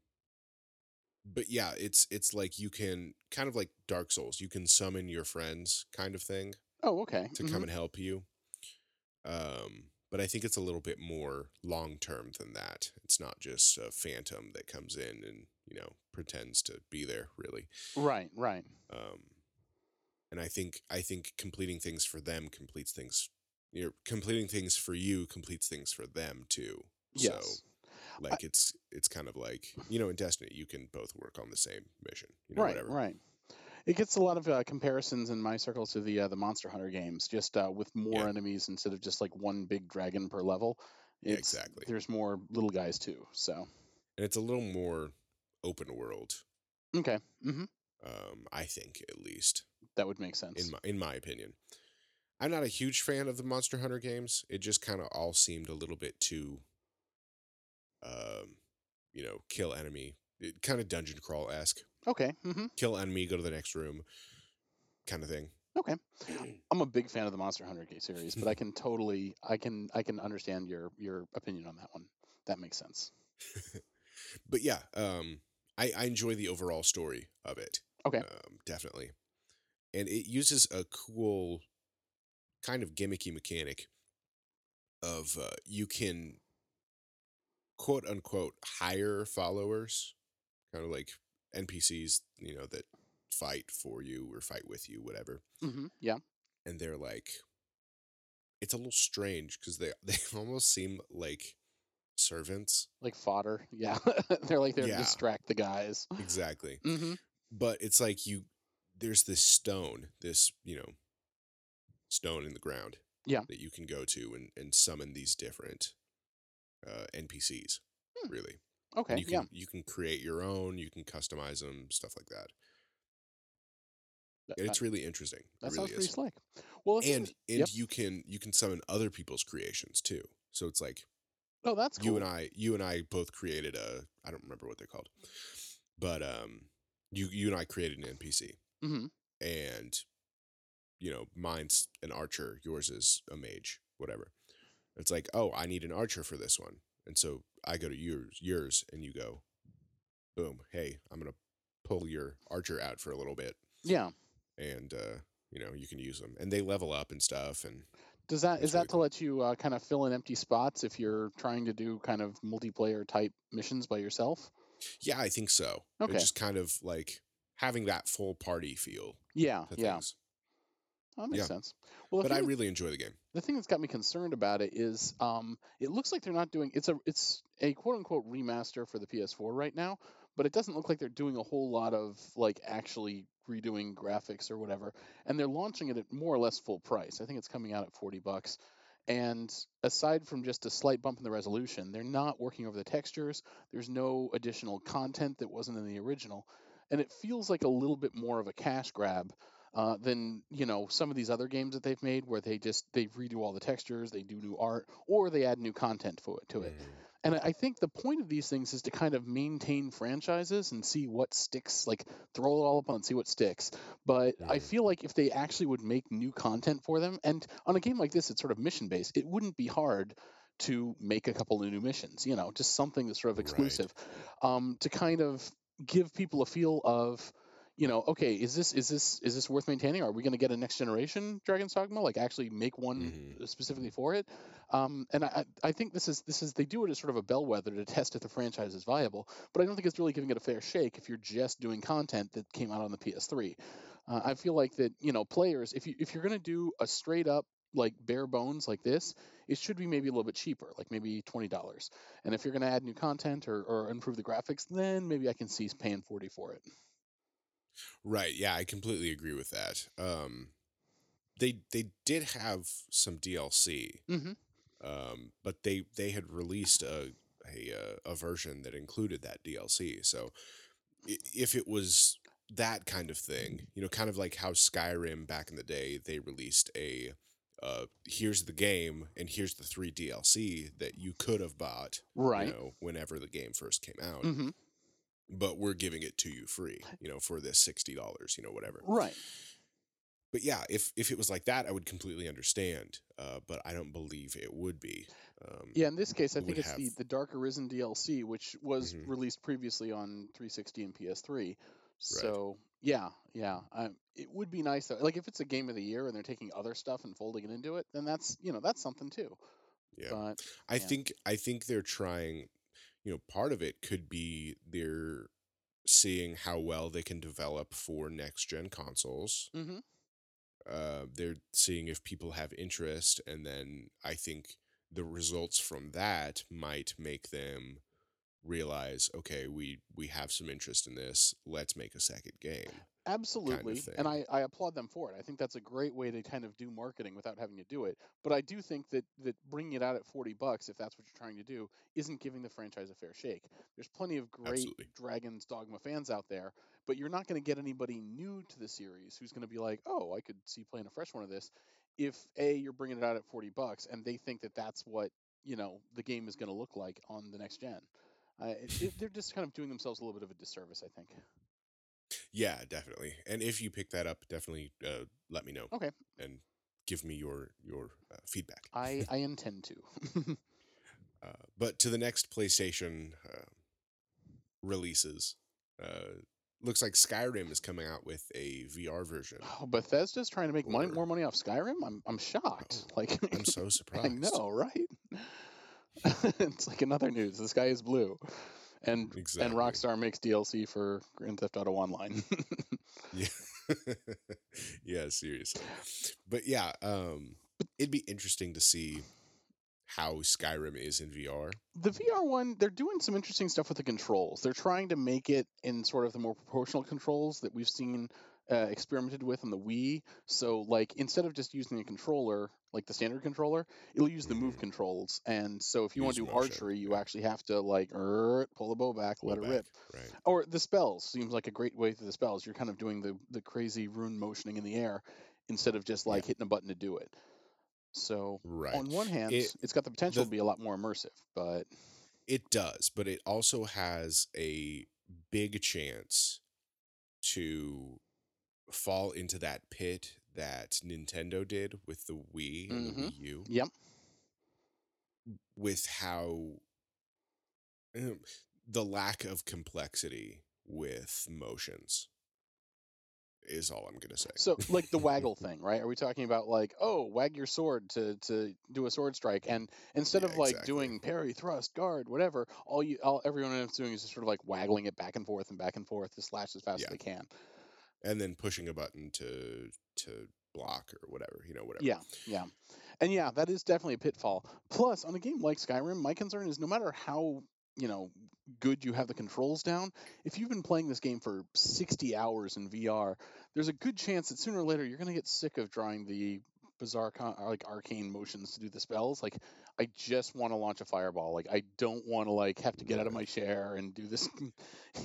but yeah, it's it's like you can kind of like Dark Souls, you can summon your friends kind of thing Oh, okay. to mhm. come and help you. Um, but I think it's a little bit more long term than that. It's not just a phantom that comes in and you know pretends to be there. Really, Right. Right. um, and I think I think completing things for them completes things. You're completing things for you completes things for them too. So Yes. like it's it's kind of like you know in Destiny you can both work on the same mission. You know, right. whatever. Right. It gets a lot of uh, comparisons in my circles to the uh, the Monster Hunter games, just uh, with more Yeah. enemies instead of just like one big dragon per level. Yeah, exactly. There's more little guys too. So And it's a little more open world. okay. hmm Um, I think at least. That would make sense. in my in my opinion. I'm not a huge fan of the Monster Hunter games. It just kind of all seemed a little bit too, um, you know, kill enemy, kind of dungeon crawl esque. Okay. Mm-hmm. Kill enemy, go to the next room, kind of thing. Okay. I'm a big fan of the Monster Hunter series, but I can totally, I can, I can understand your your opinion on that one. That makes sense. but yeah, um, I I enjoy the overall story of it. Okay. um, definitely, and it uses a cool kind of gimmicky mechanic of uh, you can quote unquote hire followers, kind of like NPCs, you know, that fight for you or fight with you, whatever. hmm Yeah. And they're like, it's a little strange because they they almost seem like servants. Like fodder. Yeah. They're like there Yeah. to distract the guys. Exactly. hmm but it's like you there's this stone this you know stone in the ground Yeah. that you can go to and, and summon these different uh, npcs Hmm. really Okay. and you can yeah. you can create your own you can customize them stuff like that That, and it's really interesting it that really sounds pretty is slick. Well, and seems- and yep. you can you can summon other people's creations too so it's like Oh, that's cool. you and i you and i both created a i don't remember what they're called but um you you and i created an npc hmm and you know mine's an archer yours is a mage whatever it's like oh i need an archer for this one and so i go to yours yours and you go boom hey i'm gonna pull your archer out for a little bit Yeah. and uh you know you can use them and they level up and stuff and Does That's is that to let you uh, kind of fill in empty spots if you're trying to do kind of multiplayer type missions by yourself? yeah i think so Okay. it's just kind of like having that full party feel Yeah. Yeah. things That makes Yeah. sense. Well, But I really enjoy the game. the thing that's got me concerned about it is, um, it looks like they're not doing. It's a it's a quote unquote remaster for the PS4 right now, but it doesn't look like they're doing a whole lot of like actually redoing graphics or whatever. And they're launching it at more or less full price. I think it's coming out at forty bucks. And aside from just a slight bump in the resolution, they're not working over the textures. There's no additional content that wasn't in the original, and it feels like a little bit more of a cash grab uh, than you know some of these other games that they've made, where they just they redo all the textures, they do new art, or they add new content for it to it. Mm. And I think the point of these things is to kind of maintain franchises and see what sticks, like throw it all up on see what sticks. But I Mhm. feel like if they actually would make new content for them, and on a game like this, it's sort of mission based, it wouldn't be hard to make a couple of new missions, you know, just something that's sort of Right. exclusive, um, to kind of give people a feel of, you know, okay, is this is this is this worth maintaining? Are we going to get a next generation Dragon's Dogma? Like actually make one Mhm. specifically for it? Um, and I, I I think this is this is they do it as sort of a bellwether to test if the franchise is viable, but I don't think it's really giving it a fair shake if you're just doing content that came out on the PS3. Uh, I feel like that you know players if you if you're going to do a straight up like bare bones like this, it should be maybe a little bit cheaper, like maybe twenty dollars. And if you're going to add new content or, or improve the graphics, then maybe I can see paying forty for it. Right. Yeah, I completely agree with that. Um, they they did have some DLC, Mm-hmm. um, but they they had released a a uh, a version that included that DLC. So if it was that kind of thing, you know, kind of like how Skyrim back in the day, they released a uh, here's the game and here's the three DLC that you could have bought, Right. you know, whenever the game first came out, Mm-hmm. But we're giving it to you free, you know, for this sixty dollars, you know, whatever. Right. But yeah, if if it was like that, I would completely understand. Uh, but I don't believe it would be. Um, Yeah, in this case, I think it's the, have- the Dark Arisen DLC, which was Mhm. released previously on 360 and PS3. So yeah, yeah, um, it would be nice though. Like if it's a game of the year and they're taking other stuff and folding it into it, then that's you know that's something too. yeah. But I yeah. think I think they're trying. You know, part of it could be they're seeing how well they can develop for next gen consoles. hmm Uh, they're seeing if people have interest, and then I think the results from that might make them realize, okay, we we have some interest in this. Let's make a second game. Absolutely, thing. and I, I applaud them for it. I think that's a great way to kind of do marketing without having to do it. But I do think that that bringing it out at forty bucks, if that's what you're trying to do, isn't giving the franchise a fair shake. There's plenty of great Absolutely. Dragon's Dogma fans out there, but you're not going to get anybody new to the series who's going to be like, oh, I could see playing a fresh one of this. If a you're bringing it out at forty bucks, and they think that that's what you know the game is going to look like on the next gen. Uh, it, it, they're just kind of doing themselves a little bit of a disservice, I think. Yeah, definitely. And if you pick that up, definitely uh, let me know. Okay. And give me your your uh, feedback. I I intend to. Uh, but to the next PlayStation uh, releases, uh, looks like Skyrim is coming out with a VR version. Oh, Bethesda's trying to make money, more money off Skyrim. I'm I'm shocked. Oh, like I'm so surprised. I know, right? it's like another news. The sky is blue, and Exactly. and Rockstar makes DLC for Grand Theft Auto Online. Yeah. yeah, seriously. But yeah, um, it'd be interesting to see how Skyrim is in VR. the VR one, they're doing some interesting stuff with the controls. They're trying to make it in sort of the more proportional controls that we've seen uh, experimented with on the Wii. So, like, instead of just using a controller, like the standard controller, it'll use the move Mhm. controls. And so, if you want to do motion, archery, you actually have to like er, pull the bow back, let Pull it back, rip. Right. Or the spells seems like a great way through the spells. You're kind of doing the the crazy rune motioning in the air instead of just like Yeah. hitting a button to do it. So Right. on one hand, It- it's got the potential the- to be a lot more immersive, but It does, but it also has a big chance to fall into that pit that Nintendo did with the Wii and the Mhm. Wii U yep. with how um, the lack of complexity with motions is all I'm gonna say. So like the waggle thing, right? Are we talking about like, oh, wag your sword to to do a sword strike, and instead Yeah, of like exactly. doing parry, thrust, guard, whatever, all you all everyone ends up doing is just sort of like waggling it back and forth and back and forth to slash as fast Yeah. as they can. And then pushing a button to to block or whatever, you know, whatever. Yeah, yeah. And yeah, that is definitely a pitfall. Plus, on a game like Skyrim, my concern is no matter how, you know, good you have the controls down, if you've been playing this game for 60 hours in VR, there's a good chance that sooner or later you're going to get sick of drawing the bizarre con- like arcane motions to do the spells like i just want to launch a fireball like i don't want to like have to get out of my chair and do this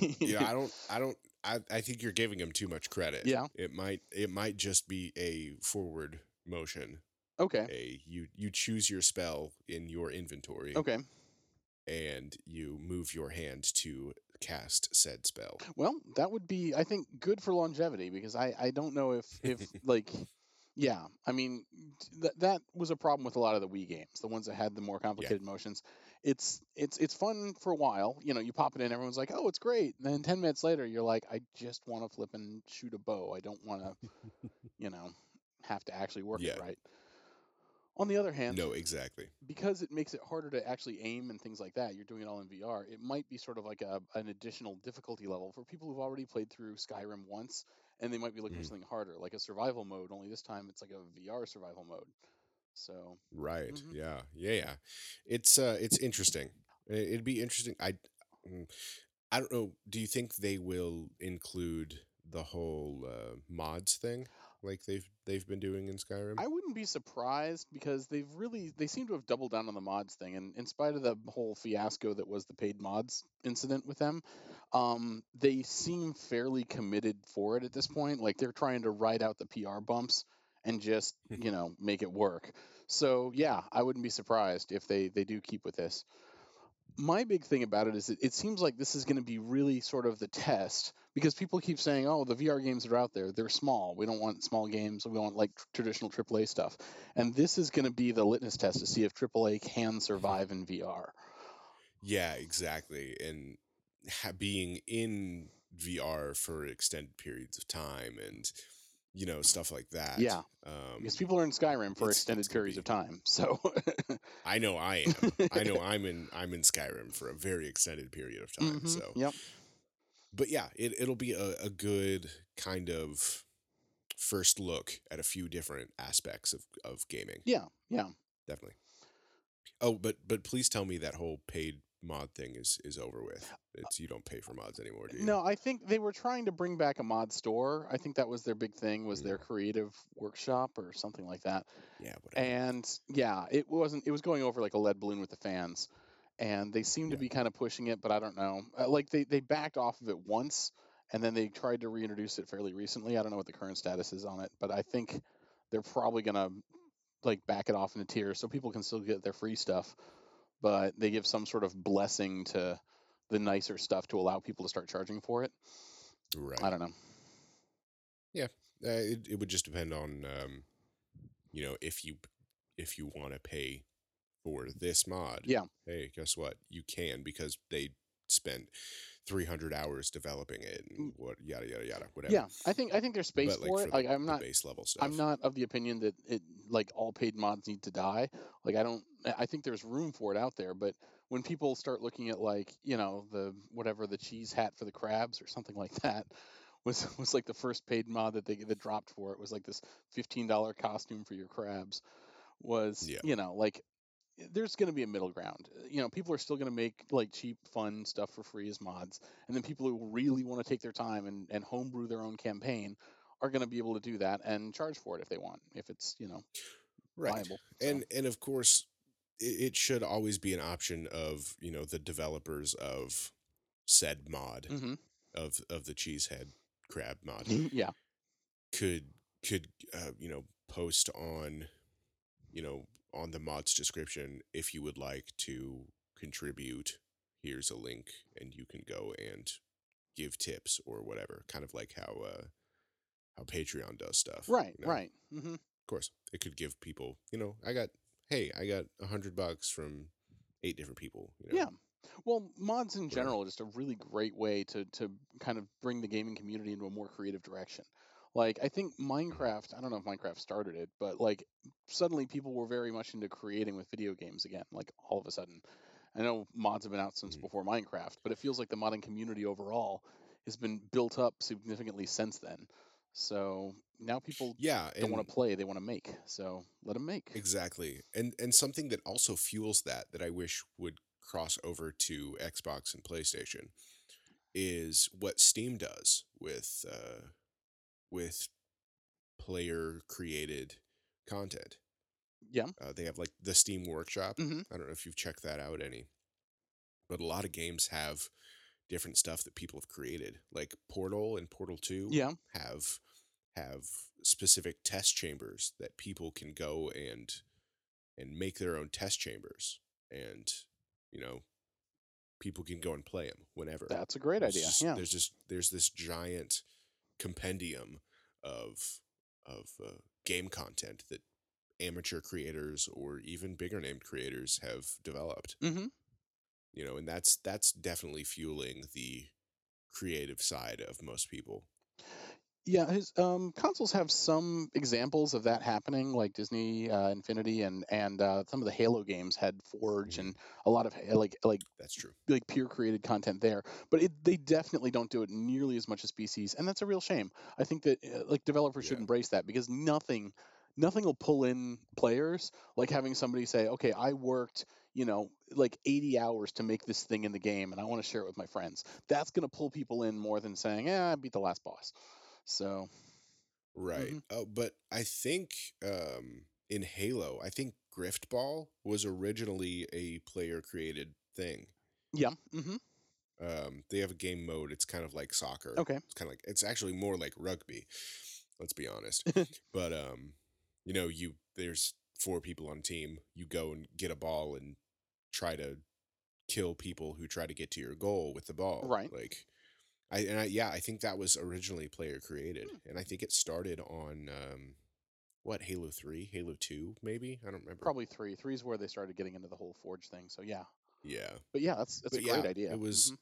yeah i don't i don't I, I think you're giving him too much credit. Yeah. it might it might just be a forward motion. Okay. A you you choose your spell in your inventory okay. and you move your hand to cast said spell. Well that would be i think good for longevity because i i don't know if if like yeah i mean th- that was a problem with a lot of the wii games the ones that had the more complicated motions. It's it's it's fun for a while you know you pop it in everyone's like oh it's great. And then 10 minutes later you're like i just want to flip and shoot a bow. I don't want to you know have to actually work Yeah. it right. On the other hand no exactly. because it makes it harder to actually aim and things like that, you're doing it all in VR. It might be sort of like a, an additional difficulty level for people who've already played through Skyrim once, and they might be looking Mhm. for something harder, like a survival mode. Only this time it's like a VR survival mode. So Right. Mhm. Yeah. Yeah. Yeah. It's uh it's interesting. It'd be interesting. I mm, I don't know. Do you think they will include the whole uh, mods thing like they've they've been doing in Skyrim? I wouldn't be surprised because they've really they seem to have doubled down on the mods thing, and in spite of the whole fiasco that was the paid mods incident with them, um, they seem fairly committed for it at this point. Like they're trying to ride out the PR bumps and just you know make it work. So yeah, I wouldn't be surprised if they they do keep with this. My big thing about it is it, seems like this is going to be really sort of the test because people keep saying, "Oh, the VR games that are out there, they're small. We don't want small games. We want like tr- traditional AAA stuff." And this is going to be the litmus test to see if AAA can survive in VR. yeah, exactly. And ha- being in VR for extended periods of time and you know stuff like that. Yeah. Um, Because people are in Skyrim for extended periods be- of time. So I know I am. I know I'm in I'm in Skyrim for a very extended period of time. Mhm, So Yep. but yeah, it, it'll be a, a good kind of first look at a few different aspects of, of gaming. Yeah. Yeah. Definitely. Oh, but but please tell me that whole paid mod thing is is over with. It's you don't pay for mods anymore, do you? No, I think they were trying to bring back a mod store. I think that was their big thing was Mm. their creative workshop or something like that. Yeah, whatever. And yeah, it wasn't. It was going over like a lead balloon with the fans, and they seem to be kind of pushing it, but I don't know. Uh, Like they they backed off of it once, and then they tried to reintroduce it fairly recently. I don't know what the current status is on it, but I think they're probably gonna like back it off into tiers so people can still get their free stuff, but they give some sort of blessing to the nicer stuff to allow people to start charging for it. right. I don't know. Uh, it it would just depend on um, you know, if you if you want to pay for this mod. Yeah. Hey, guess what? You can because they spent 300 hours developing it and what yada yada yada whatever. Mm. Yeah, I think I think there's space But, like, for for it. the- Like I'm not base level stuff. I'm not of the opinion that it like all paid mods need to die. Like I don't I think there's room for it out there, but when people start looking at like, you know, the whatever the cheese hat for the crabs or something like that was was like the first paid mod that they that dropped for it was like this $15 costume for your crabs was Yeah. you know, like there's going to be a middle ground. You know, people are still going to make like cheap, fun stuff for free as mods, and then people who really want to take their time and, and homebrew their own campaign are going to be able to do that and charge for it if they want, if it's you know right. viable. So, And and of course it, it should always be an option of, you know, the developers of said mod mhm. of of the cheesehead crab mod yeah, could could uh, you know post on you know on the mod's description if you would like to contribute here's a link and you can go and give tips or whatever kind of like how uh how patreon does stuff right, you know? right. hmm of course it could give people you know i got hey i got a hundred bucks from eight different people you know Yeah. Well, mods in general are just a really great way to to kind of bring the gaming community into a more creative direction. Like I think Minecraft, I don't know if Minecraft started it, but like suddenly people were very much into creating with video games again, like all of a sudden. I know mods have been out since Mhm. before Minecraft, but it feels like the modding community overall has been built up significantly since then. So now people Yeah, don't want to play; they want to make. So let them make. exactly. And and something that also fuels that that I wish would cross over to Xbox and PlayStation is what Steam does with uh with player created content. Yeah. Uh, they have like the Steam Workshop. hmm I don't know if you've checked that out any, but a lot of games have different stuff that people have created. Like Portal and Portal 2 Yeah. have have specific test chambers that people can go and and make their own test chambers and you know people can go and play them whenever. That's a great There's idea. just- Yeah. There's just there's this giant compendium of of uh, game content that amateur creators or even bigger named creators have developed. hmm You know, and that's that's definitely fueling the creative side of most people. Yeah, his um, consoles have some examples of that happening, like Disney uh, Infinity and and uh, some of the Halo games had Forge Mhm. and a lot of like like That's true. like peer created content there. But it, they definitely don't do it nearly as much as PCs, and that's a real shame. I think that uh, like developers should embrace that because nothing nothing will pull in players like having somebody say, okay, I worked you know like 80 hours to make this thing in the game and i want to share it with my friends that's going to pull people in more than saying yeah i beat the last boss so Right. Mhm. Oh, but I think um in Halo, I think Grifball was originally a player created thing. Yeah. hmm Um, they have a game mode. It's kind of like soccer. Okay. It's kind of like it's actually more like rugby. Let's be honest. but um, you know, you there's four people on a team. You go and get a ball and try to kill people who try to get to your goal with the ball. Right. Like, I and I yeah, I think that was originally player created, Hmm. and I think it started on um, what Halo Three, Halo Two, maybe I don't remember. Probably three. Three is where they started getting into the whole Forge thing. So yeah. Yeah. But yeah, that's that's But a great idea. it was-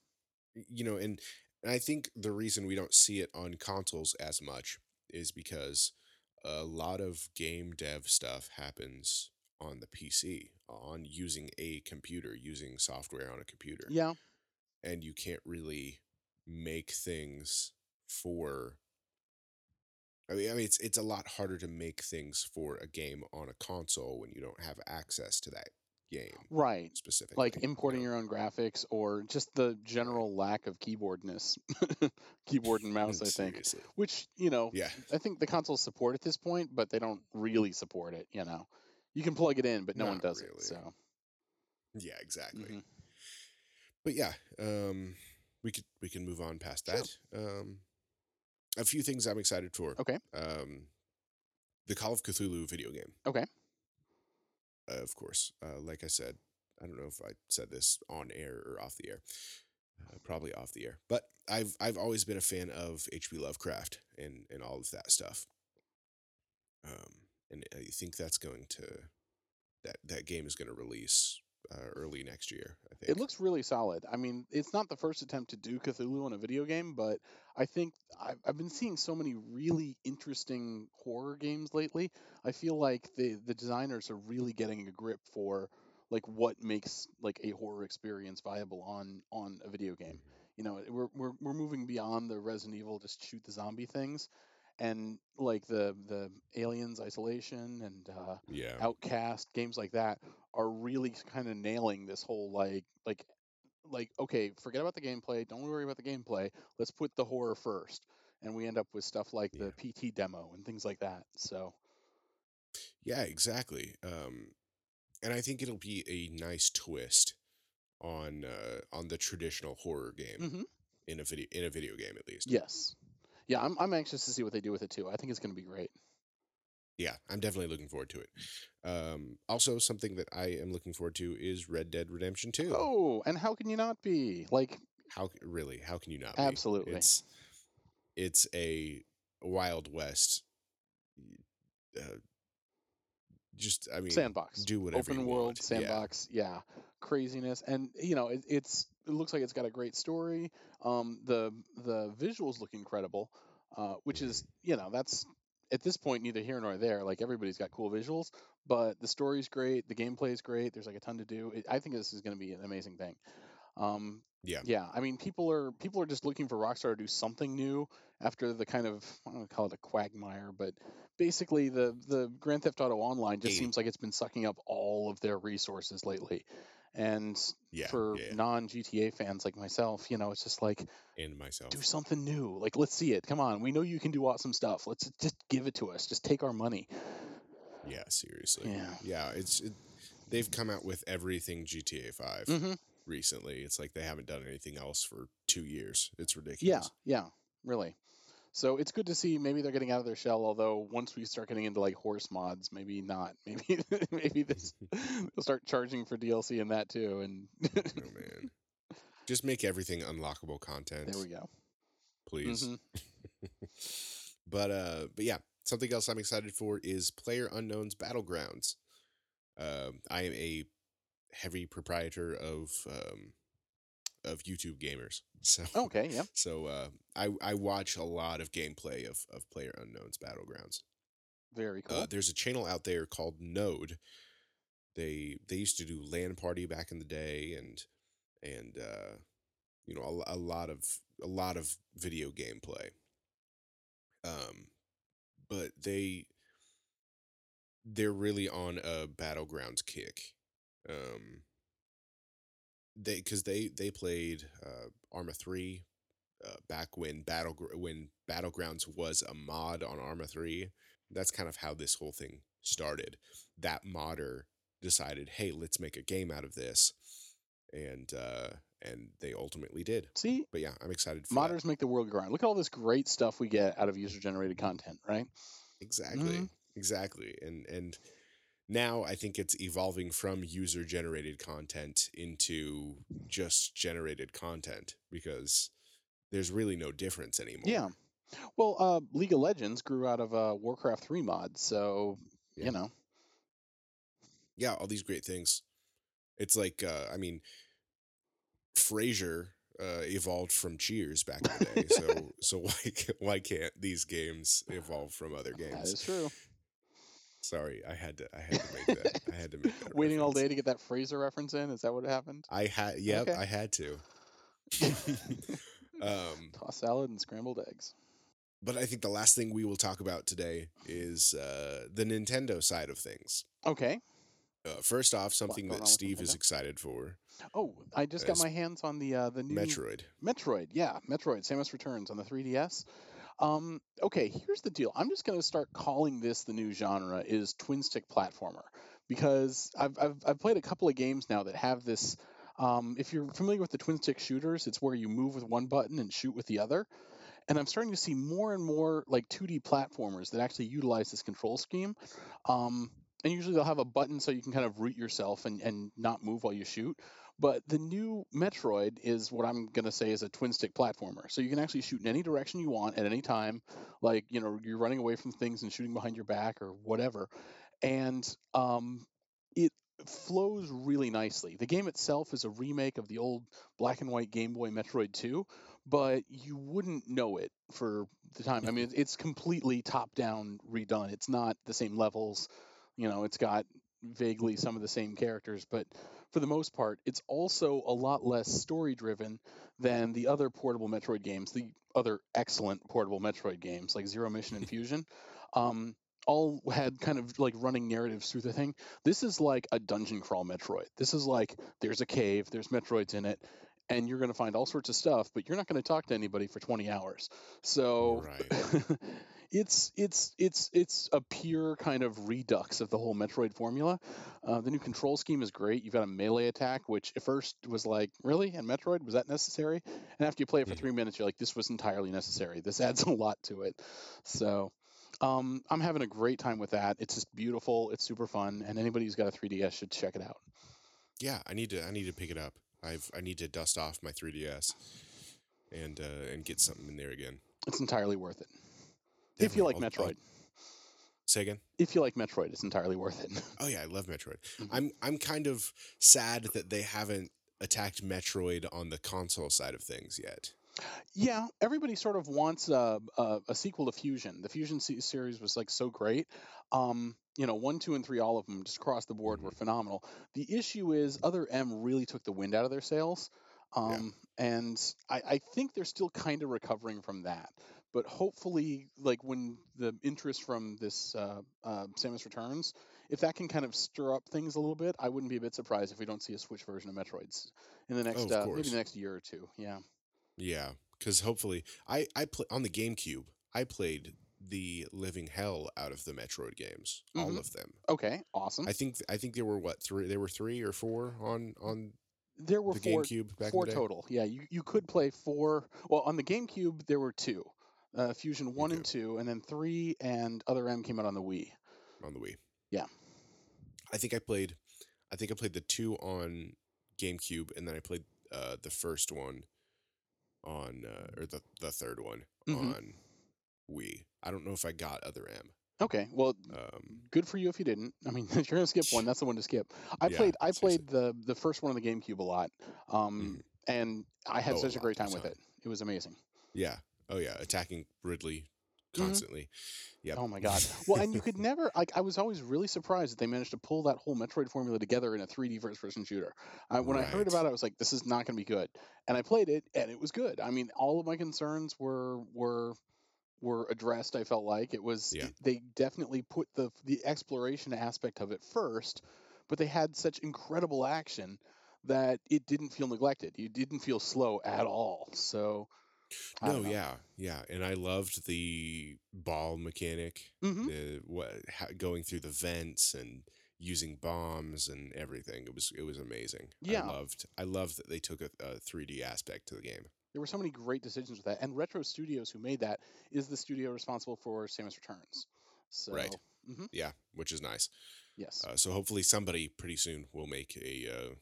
Mhm. you know and, and i think the reason we don't see it on consoles as much is because a lot of game dev stuff happens on the pc on using a computer using software on a computer Yeah. and you can't really make things for I mean, I mean, it's it's a lot harder to make things for a game on a console when you don't have access to that game Right. specifically. Like importing your own graphics or just the general lack of keyboardness, keyboard and mouse. I think, Seriously. which you know, Yeah. I think the consoles support at this point, but they don't really support it. You know, you can plug it in, but no one does really. it. So. Yeah, exactly. mhm. But yeah, um, we could we can move on past Sure. that. Um, a few things I'm excited for. Okay. Um, the Call of Cthulhu video game. Okay. Uh, of course. Uh, like I said, I don't know if I said this on air or off the air. Uh, probably off the air. But I've I've always been a fan of H.P. Lovecraft and and all of that stuff. Um, and I think that's going to that that game is going to release uh, early next year. I think It looks really solid. I mean, it's not the first attempt to do Cthulhu in a video game, but I think I've, I've been seeing so many really interesting horror games lately. I feel like the the designers are really getting a grip for like what makes like a horror experience viable on on a video game. You know, we're we're we're moving beyond the Resident Evil just shoot the zombie things, and like the the Aliens Isolation and uh, yeah. Outlast, games like that are really kind of nailing this whole like like like okay, forget about the gameplay, don't worry about the gameplay. Let's put the horror first. And we end up with stuff like the PT demo and things like that. So, Yeah, exactly. Um, and I think it'll be a nice twist on uh, on the traditional horror game mhm, in a video in a video game at least. yes. Yeah, I'm I'm anxious to see what they do with it too. I think it's going to be great. Yeah, I'm definitely looking forward to it. Um, also, something that I am looking forward to is Red Dead Redemption Two. Oh, and how can you not be? Like How really? How can you not? be? Absolutely. It's it's a Wild West. Uh, just I mean, sandbox. do whatever open you world want. Yeah. sandbox yeah. Craziness and you know it, it's it looks like it's got a great story. Um the the visuals look incredible uh which is you know that's at this point neither here nor there. Like everybody's got cool visuals but the story's great the gameplay is great there's like a ton to do. It, i think this is going to be an amazing thing. Um, Yeah. yeah, I mean, people are people are just looking for Rockstar to do something new after the kind of I don't call it a quagmire, but basically the the Grand Theft Auto Online just seems like it's been sucking up all of their resources lately. And Yeah. for yeah. non GTA fans like myself, you know, it's just like and myself. do something new. Like let's see it. Come on, we know you can do awesome stuff. Let's just give it to us. Just take our money. Yeah, seriously. Yeah. Yeah, it's it, they've come out with everything GTA 5 hmm recently. It's like they haven't done anything else for 2 years. It's ridiculous. Yeah, yeah, really. So it's good to see maybe they're getting out of their shell. Although once we start getting into like horse mods, maybe not. Maybe maybe this they'll start charging for DLC and that too. And oh man. Just make everything unlockable content, there we go. please. Mhm. but uh but yeah, something else I'm excited for is Player Unknown's Battlegrounds. Um I am a heavy proprietor of um of YouTube gamers. So Okay, yeah. So uh, I I watch a lot of gameplay of of Player Unknown's Battlegrounds. Very cool. Uh, there's a channel out there called Node. They they used to do LAN party back in the day, and and uh, you know a, a lot of a lot of video gameplay. Um, but they they're really on a battlegrounds kick. Um, they because they they played uh, Arma three uh, back when battle when battlegrounds was a mod on Arma three. That's kind of how this whole thing started. That modder decided, hey, let's make a game out of this, and uh, and they ultimately did. See, But yeah, I'm excited for that. modders make the world grind. Look at all this great stuff we get out of user generated content, right? Exactly. Mhm. Exactly. And and now I think it's evolving from user generated content into just generated content because there's really no difference anymore. Yeah. Well, uh, League of Legends grew out of uh, Warcraft 3 mod, so Yeah. you know. Yeah, all these great things. It's like uh I mean Frasier uh, evolved from Cheers back in the day. so so why why can't these games evolve from other games? is true. Sorry, I had to I had to make that. I had to make that. Waiting all day to get that Frasier reference in. Is that what happened? I had yep, Okay. I had to. um, Toss salad and scrambled eggs. but I think the last thing we will talk about today is uh, the Nintendo side of things. Okay. Uh, first off, something that Steve is excited for: Oh, I just got my hands on the uh, the new Metroid. Metroid. Yeah, Metroid: Samus Returns on the 3DS. Um, okay, here's the deal. I'm just going to start calling this the new genre is twin stick platformer because I've, I've I've played a couple of games now that have this. Um, if you're familiar with the twin stick shooters, it's where you move with one button and shoot with the other. And I'm starting to see more and more like 2D platformers that actually utilize this control scheme. Um, and usually they'll have a button so you can kind of root yourself and, and not move while you shoot. But the new Metroid is what I'm going to say is a twin stick platformer. So you can actually shoot in any direction you want at any time. Like, you know, you're running away from things and shooting behind your back or whatever. And um, it flows really nicely. The game itself is a remake of the old black and white Game Boy Metroid 2, but you wouldn't know it for the time. I mean, it's completely top down redone. It's not the same levels. You know, it's got vaguely some of the same characters, but for the most part, it's also a lot less story driven than the other portable Metroid games, the other excellent portable Metroid games like Zero Mission and Fusion. Um, all had kind of like running narratives through the thing. This is like a dungeon crawl Metroid. This is like there's a cave, there's Metroids in it, and you're going to find all sorts of stuff, but you're not going to talk to anybody for 20 hours. So Right. it's it's it's it's a pure kind of redux of the whole Metroid formula. Uh, the new control scheme is great. You've got a melee attack, which at first was like, really? And Metroid was that necessary? And after you play it for three minutes, you're like, this was entirely necessary. This adds a lot to it. So. Um, I'm having a great time with that. It's just beautiful. It's super fun, and anybody who's got a 3DS should check it out. Yeah, I need to I need to pick it up. I've I need to dust off my 3DS and uh, and get something in there again. It's entirely worth it. If you like Definitely. Metroid, say again. if you like Metroid, it's entirely worth it. Oh yeah, I love Metroid. Mhm. I'm I'm kind of sad that they haven't attacked Metroid on the console side of things yet. Yeah, everybody sort of wants a, a, a sequel to Fusion. The Fusion se- series was like so great. Um, you know, one, two, and three, all of them just across the board were phenomenal. The issue is, Other M really took the wind out of their sails. Um, And I, I think they're still kind of recovering from that. But hopefully, like when the interest from this uh, uh, Samus Returns, if that can kind of stir up things a little bit, I wouldn't be a bit surprised if we don't see a Switch version of Metroids in the next of uh, maybe the next year or two. Yeah. Yeah, because hopefully, I I play on the GameCube. I played the living hell out of the Metroid games, all Mhm. of them. Okay. Awesome. I think I think there were what three? There were three or four on on there were the four GameCube four total. Yeah, you, you could play four. Well, on the GameCube there were two, uh, Fusion one and two, and then three and Other M came out on the Wii. on the Wii. Yeah. I think I played. I think I played the two on GameCube, and then I played uh, the first one on uh, or the the third one Mhm. on Wii. I don't know if I got Other M. Okay, well, Um, good for you if you didn't. I mean, if you're gonna skip one, that's the one to skip. I Yeah, played I played the the first one on the GameCube a lot, um, and I had Oh, such a great time with it. It was amazing. yeah. Oh yeah. Attacking Ridley Mhm. constantly. Yep. Oh my god. Well, and you could never like I was always really surprised that they managed to pull that whole Metroid formula together in a 3D first person shooter. I, when I heard about it, I was like, this is not going to be good. And I played it, and it was good. I mean, all of my concerns were were were addressed. I felt like it was Yeah. they definitely put the the exploration aspect of it first, but they had such incredible action that it didn't feel neglected. You didn't feel slow at all. So No, yeah, yeah, and I loved the ball mechanic, Mhm. the what ha, going through the vents and using bombs and everything. It was it was amazing. Yeah. I loved I loved that they took a, a 3D aspect to the game. There were so many great decisions with that. And Retro Studios, who made that, is the studio responsible for Samus Returns. So, Right. mhm, Yeah, which is nice. yes. Uh, so hopefully somebody pretty soon will make a uh,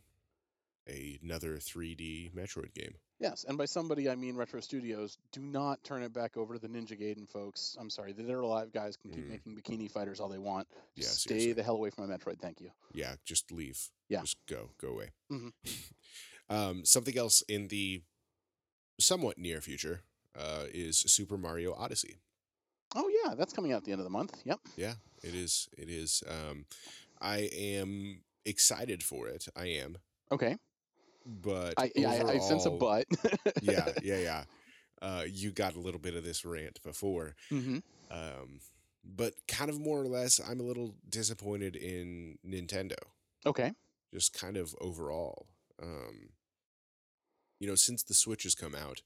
another 3D Metroid game. yes. And by somebody, I mean Retro Studios. Do not turn it back over to the Ninja Gaiden folks. I'm sorry. The Dead or Alive guys can keep Mm. making bikini fighters all they want. Yeah, stay seriously. the hell away from my Metroid. Thank you. Yeah, just leave. Yeah. Just go. Go away. Mhm. um, something else in the somewhat near future uh, is Super Mario Odyssey. Oh, yeah. That's coming out at the end of the month. Yep. Yeah, it is. It is. Um, I am excited for it. I am, Okay. But I, yeah, I, I sense a overall- but. yeah, yeah, yeah. Uh, you got a little bit of this rant before, hmm um, but kind of more or less, I'm a little disappointed in Nintendo. Okay. just kind of overall. Um, you know, since the Switch has come out,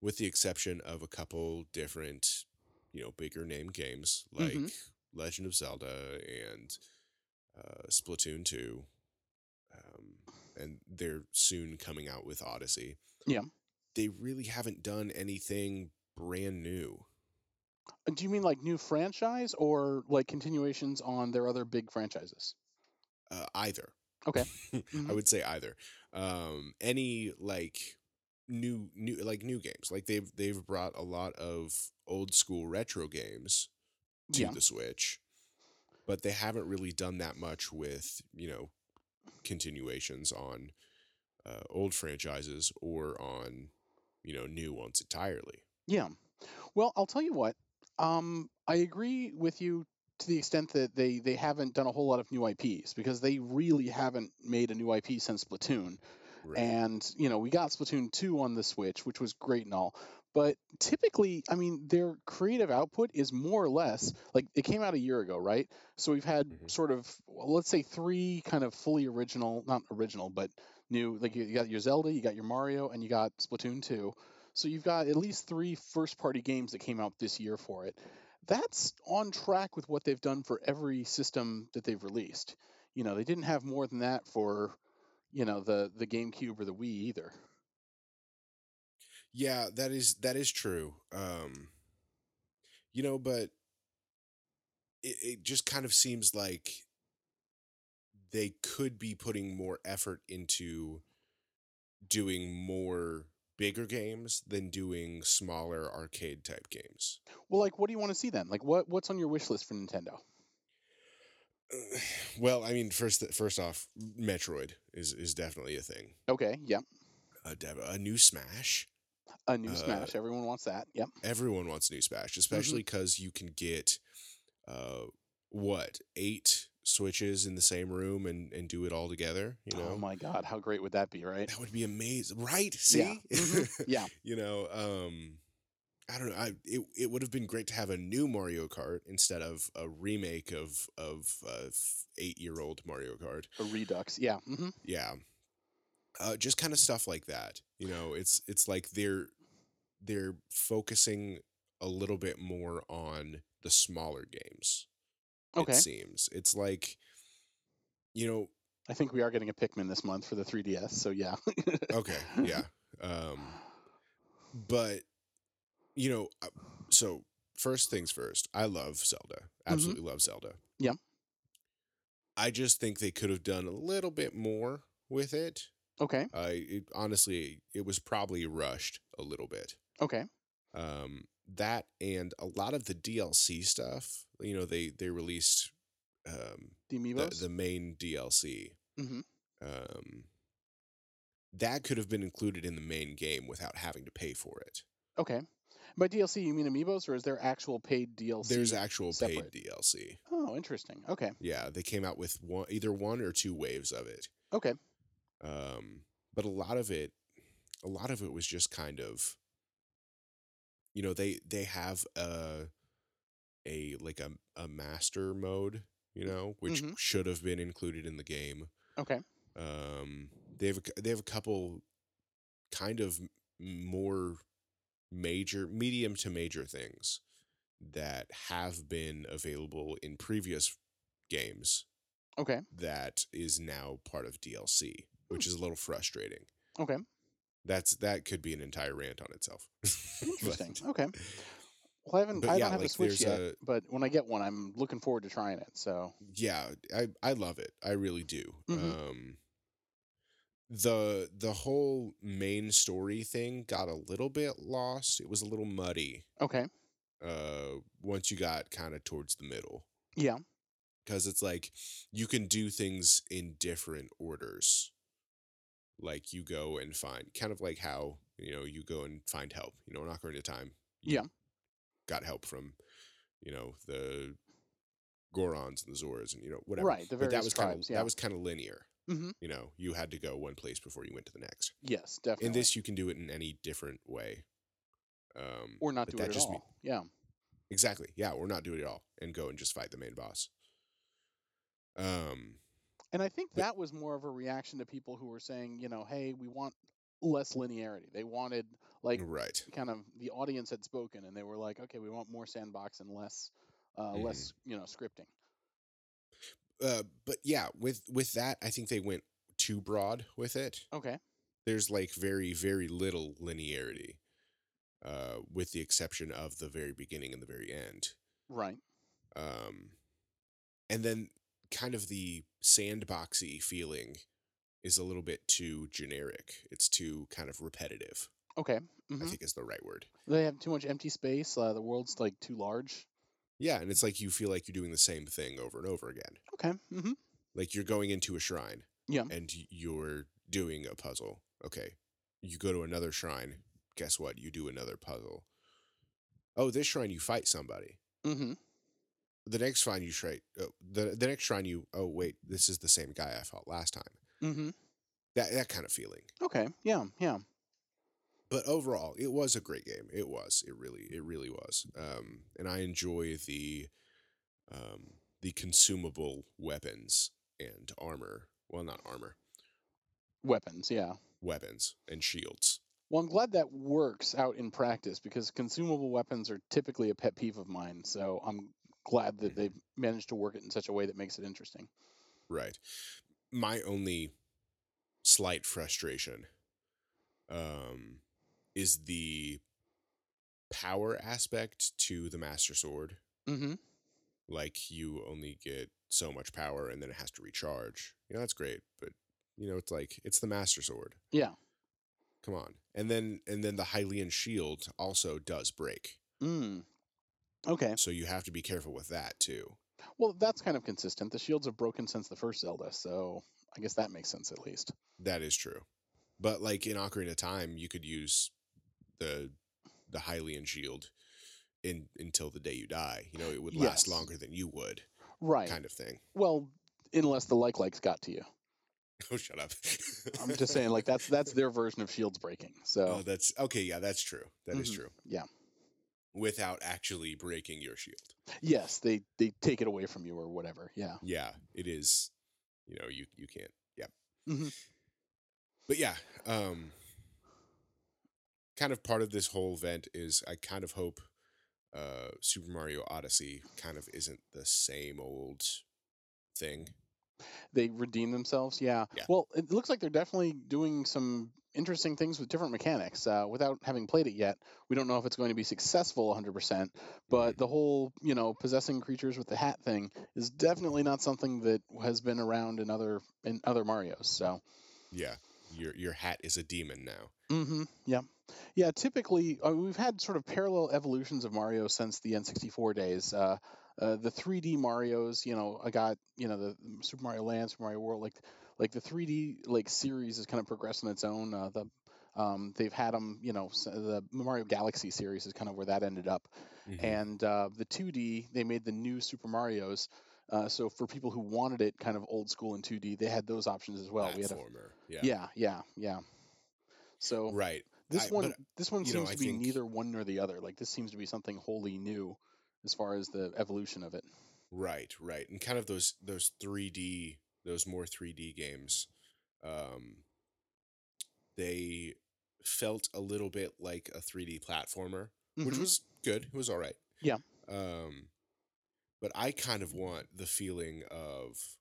with the exception of a couple different, you know, bigger name games like Mhm. Legend of Zelda and uh, Splatoon 2, um, and they're soon coming out with Odyssey. Yeah. They really haven't done anything brand new. Uh, Do you mean like new franchise or like continuations on their other big franchises? Uh, either. Okay. I Mhm. would say either. Um, any like new new like new games. Like they've they've brought a lot of old school retro games to Yeah. the Switch, but they haven't really done that much with you know continuations on uh, old franchises or on you know new ones entirely. Yeah. Well, I'll tell you what. Um, I agree with you to the extent that they they haven't done a whole lot of new IPs because they really haven't made a new IP since Splatoon. Right. And you know, we got Splatoon 2 on the Switch, which was great and all. But typically, I mean, their creative output is more or less like it came out a year ago, right? So we've had Mhm. sort of, well, let's say, three kind of fully original, not original, but new. Like you, you got your Zelda, you got your Mario, and you got Splatoon 2. So you've got at least three first party games that came out this year for it. That's on track with what they've done for every system that they've released. You know, they didn't have more than that for, you know, the the GameCube or the Wii either. Yeah, that is that is true. Um you know, but it, it just kind of seems like they could be putting more effort into doing more bigger games than doing smaller arcade type games. Well, like, what do you want to see then? Like, what what's on your wish list for Nintendo? well, I mean, first first off, Metroid is is definitely a thing. Okay, yep, A, dev- a new Smash. A new Uh, Smash. Everyone wants that. Yep. Everyone wants new Smash, especially because you can get uh what eight switches in the same room and and do it all together. You know, Oh my god, how great would that be, right? that would be amazing, right? See, Yeah. Mhm. Yeah. you know, um, I don't know. I it, it would have been great to have a new Mario Kart instead of a remake of of uh, eight year old Mario Kart. A redux. Yeah. Mm-hmm. Yeah, uh, just kind of stuff like that. You know, it's it's like they're they're focusing a little bit more on the smaller games. Okay. It seems it's like, you know, I think we are getting a Pikmin this month for the 3DS, so yeah. okay, yeah. Um, but you know, uh, so first things first, I love Zelda. Absolutely love Zelda. Mm-hmm. Yeah. I just think they could have done a little bit more with it. Okay. I it, honestly, it was probably rushed a little bit. Okay. Um, that and a lot of the DLC stuff. You know, they they released um, The the the main DLC. Mhm. Um, that could have been included in the main game without having to pay for it. Okay. By DLC, you mean amiibos, or is there actual paid DLC? There's actual separate. paid DLC. Oh, interesting. Okay. Yeah, they came out with one, either one or two waves of it. Okay. Um, but a lot of it, a lot of it was just kind of, you know, they they have a a like a a master mode, you know, which Mhm. should have been included in the game. Okay. Um, they have a, they have a couple kind of more major, medium to major things that have been available in previous games Okay. that is now part of DLC, which is a little frustrating. Okay. That's that could be an entire rant on itself. But- Interesting. okay. Well, I haven't. but I yeah, don't have like, a Switch yet, a- but when I get one, I'm looking forward to trying it. So. yeah, I I love it. I really do. Mhm. Um the the whole main story thing got a little bit lost. It was a little muddy Okay. uh once you got kind of towards the middle Yeah. because it's like you can do things in different orders. Like you go and find kind of like how, you know, you go and find help, you know, in Ocarina of Time. you Yeah. Got help from, you know, the Gorons and the Zoras and you know, whatever. Right. The but that was kind of tribes. yeah. that was kind of linear. Mhm. You know, you had to go one place before you went to the next. Yes, definitely. In this, you can do it in any different way. Um, or not do that it at just all. mean- yeah. exactly, yeah, or not do it at all and go and just fight the main boss. Um, And I think that was more of a reaction to people who were saying, you know, hey, we want less linearity. They wanted like right, kind of the audience had spoken, and they were like, okay, we want more sandbox and less, uh, Mhm. less, you know, scripting. uh, but yeah, with with that, I think they went too broad with it. Okay. There's like very very little linearity, uh, with the exception of the very beginning and the very end. Right. Um, and then kind of the sandboxy feeling is a little bit too generic. It's too kind of repetitive. Okay. I hmm think is the right word. They have too much empty space. Uh, the world's like too large. Yeah, and it's like you feel like you're doing the same thing over and over again. Okay. Mm-hmm. Like you're going into a shrine Yeah. and you're doing a puzzle. Okay. You go to another shrine. Guess what? You do another puzzle. Oh, this shrine you fight somebody. Mm hmm The next shrine you try. Oh, the the next shrine you. Oh wait, this is the same guy I fought last time. Mm-hmm. That that kind of feeling. Okay. Yeah. Yeah. But overall, it was a great game. It was. It really. It really was. Um, and I enjoy the, um, the consumable weapons and armor. Well, not armor. Weapons. Yeah. Weapons and shields. Well, I'm glad that works out in practice because consumable weapons are typically a pet peeve of mine. So I'm glad that Mhm. they've managed to work it in such a way that makes it interesting. Right. My only slight frustration um is the power aspect to the master sword. hmm Like you only get so much power and then it has to recharge. You know, that's great, but you know, it's like it's the master sword. Yeah. Come on. And then and then the Hylian shield also does break. Mm. Okay. So you have to be careful with that too. Well, that's kind of consistent. The shields have broken since the first Zelda, so I guess that makes sense at least. That is true. But like in Ocarina of Time, you could use the the Hylian shield in until the day you die. You know, it would last Yes. longer than you would, Right. kind of thing. Well, unless the like likes got to you. Oh, shut up. I'm just saying, like that's that's their version of shields breaking. So Oh, that's okay. Yeah, that's true. That is Mhm. true. yeah, Without actually breaking your shield. yes, they they take it away from you or whatever. Yeah. Yeah, it is. You know, you you can't. Yeah. Mhm. But yeah, um, kind of part of this whole event is I kind of hope uh Super Mario Odyssey kind of isn't the same old thing. They redeem themselves. Yeah. Yeah. Well, it looks like they're definitely doing some interesting things with different mechanics. Uh, without having played it yet, we don't know if it's going to be successful 100%. But the whole, you know, possessing creatures with the hat thing is definitely not something that has been around in other in other Mario's. So. Yeah, your your hat is a demon now. Mm-hmm. Yeah. Yeah. Typically, uh, we've had sort of parallel evolutions of Mario since the N64 days. Uh, uh, the 3D Mario's, you know, I got, you know, the the Super Mario Land, Super Mario World, like, like the 3D like series is kind of progressed on its own. Uh, the um, they've had them, you know, the Mario Galaxy series is kind of where that ended up. Mhm. And uh, the 2D, they made the new Super Mario's. Uh, so for people who wanted it kind of old school in 2D, they had those options as well. We had a, Platformer. yeah. yeah, yeah, yeah. So Right. this I- one, but, this one you know, seems I to be think- neither one nor the other. Like this seems to be something wholly new, as far as the evolution of it. Right, right. And kind of those those 3D, those more 3D games, um they felt a little bit like a 3D platformer, which Mhm. was good. It was all right. Yeah. Um but I kind of want the feeling of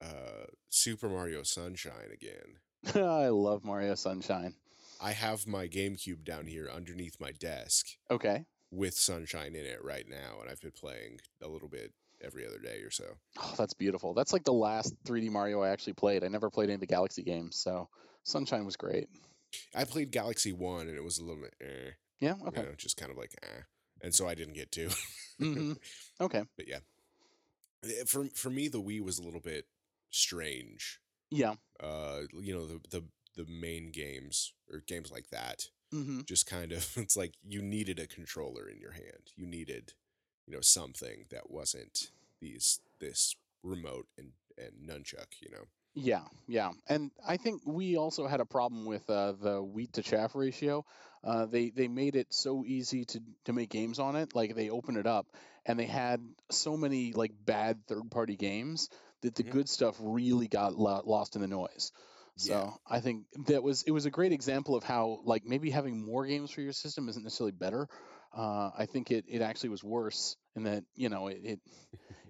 uh Super Mario Sunshine again. I love Mario Sunshine. I have my GameCube down here underneath my desk Okay. with Sunshine in it right now and I've been playing a little bit every other day or so. Oh, that's beautiful. That's like the last 3D Mario I actually played. I never played any of the Galaxy games, so Sunshine was great. I played Galaxy 1 and it was a little bit eh. Yeah. you Okay. know, just kind of like, eh. and so I didn't get to. hmm Okay. but yeah, Eh, for for me, the Wii was a little bit strange. Yeah. Uh, you know, the the the main games or games like that, hmm just kind of, it's like you needed a controller in your hand. You needed, you know, something that wasn't these this remote and and nunchuck. You know. Yeah, yeah, and I think we also had a problem with uh, the wheat to chaff ratio. Uh, they they made it so easy to to make games on it. Like they opened it up, and they had so many like bad third party games that the Mhm. good stuff really got lo- lost in the noise. So Yeah. I think that was it was a great example of how like maybe having more games for your system isn't necessarily better. Uh, I think it, it actually was worse in that you know it, it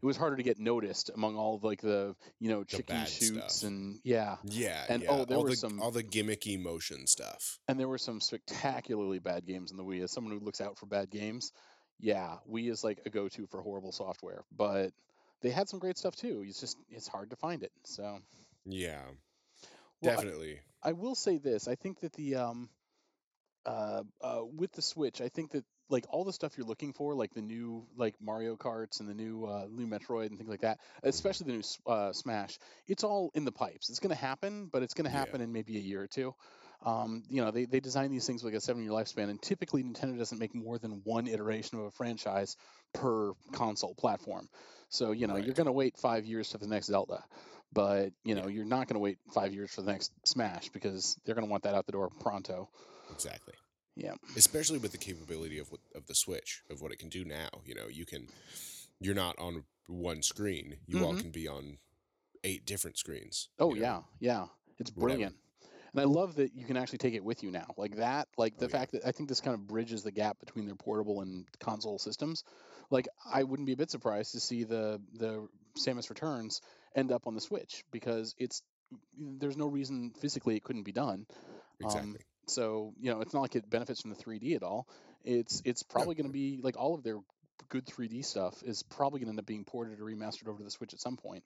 it was harder to get noticed among all of, like the you know chicken shoots stuff. and yeah Yeah, And, yeah. oh, there all were the some- all the gimmicky motion stuff. and there were some spectacularly bad games in the Wii. As someone who looks out for bad games, yeah, Wii is like a go-to for horrible software. But they had some great stuff too. It's just it's hard to find it. So Yeah, Well, I- definitely. I will say this: I think that the um, uh, uh, with the Switch, I think that like all the stuff you're looking for, like the new like Mario Karts and the new uh, new Metroid and things like that, especially the new uh, Smash, it's all in the pipes. It's going to happen, but it's going to Yeah. happen in maybe a year or two. Um, you know, they, they design these things with like a seven year lifespan, and typically Nintendo doesn't make more than one iteration of a franchise per console platform. So, you know, you're going to wait five years for the next Zelda, but, you know, Yeah. you're not going to wait five years for the next Smash because they're going to want that out the door pronto. Exactly. Yeah. Especially with the capability of what, of the Switch of what it can do now. You know, you can you're not on one screen. You all Mhm. can be on eight different screens. Oh, you know? yeah. Yeah. It's Whatever. brilliant. And I love that you can actually take it with you now. Like that, like the Oh, yeah. fact that I think this kind of bridges the gap between their portable and console systems. Like I wouldn't be a bit surprised to see the the Samus Returns end up on the Switch because it's there's no reason physically it couldn't be done. Um, Exactly. So you know, it's not like it benefits from the 3D at all. It's it's probably going to be like all of their good 3D stuff is probably going to end up being ported or remastered over to the Switch at some point.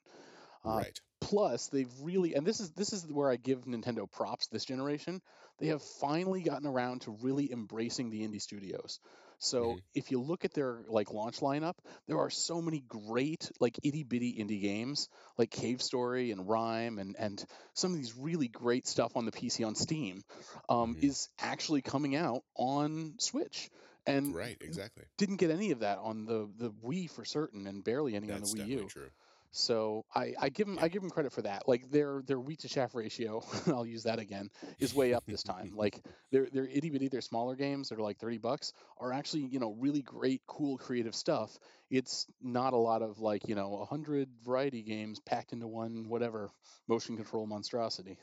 Uh, right. plus they've really and this is this is where i give nintendo props this generation they have finally gotten around to really embracing the indie studios so Mhm. if you look at their like launch lineup there are so many great like itty bitty indie games like cave story and RiME and and some of these really great stuff on the pc on steam um, Mhm. is actually coming out on switch and Right. Exactly. didn't get any of that on the the wii for certain and barely any That's on the wii u true. So I, I give them I give them credit for that. Like their their wheat to chaff ratio, I'll use that again, is way up this time. like their their itty bitty, their smaller games that are like thirty bucks are actually you know really great, cool, creative stuff. It's not a lot of like you know a hundred variety games packed into one whatever motion control monstrosity.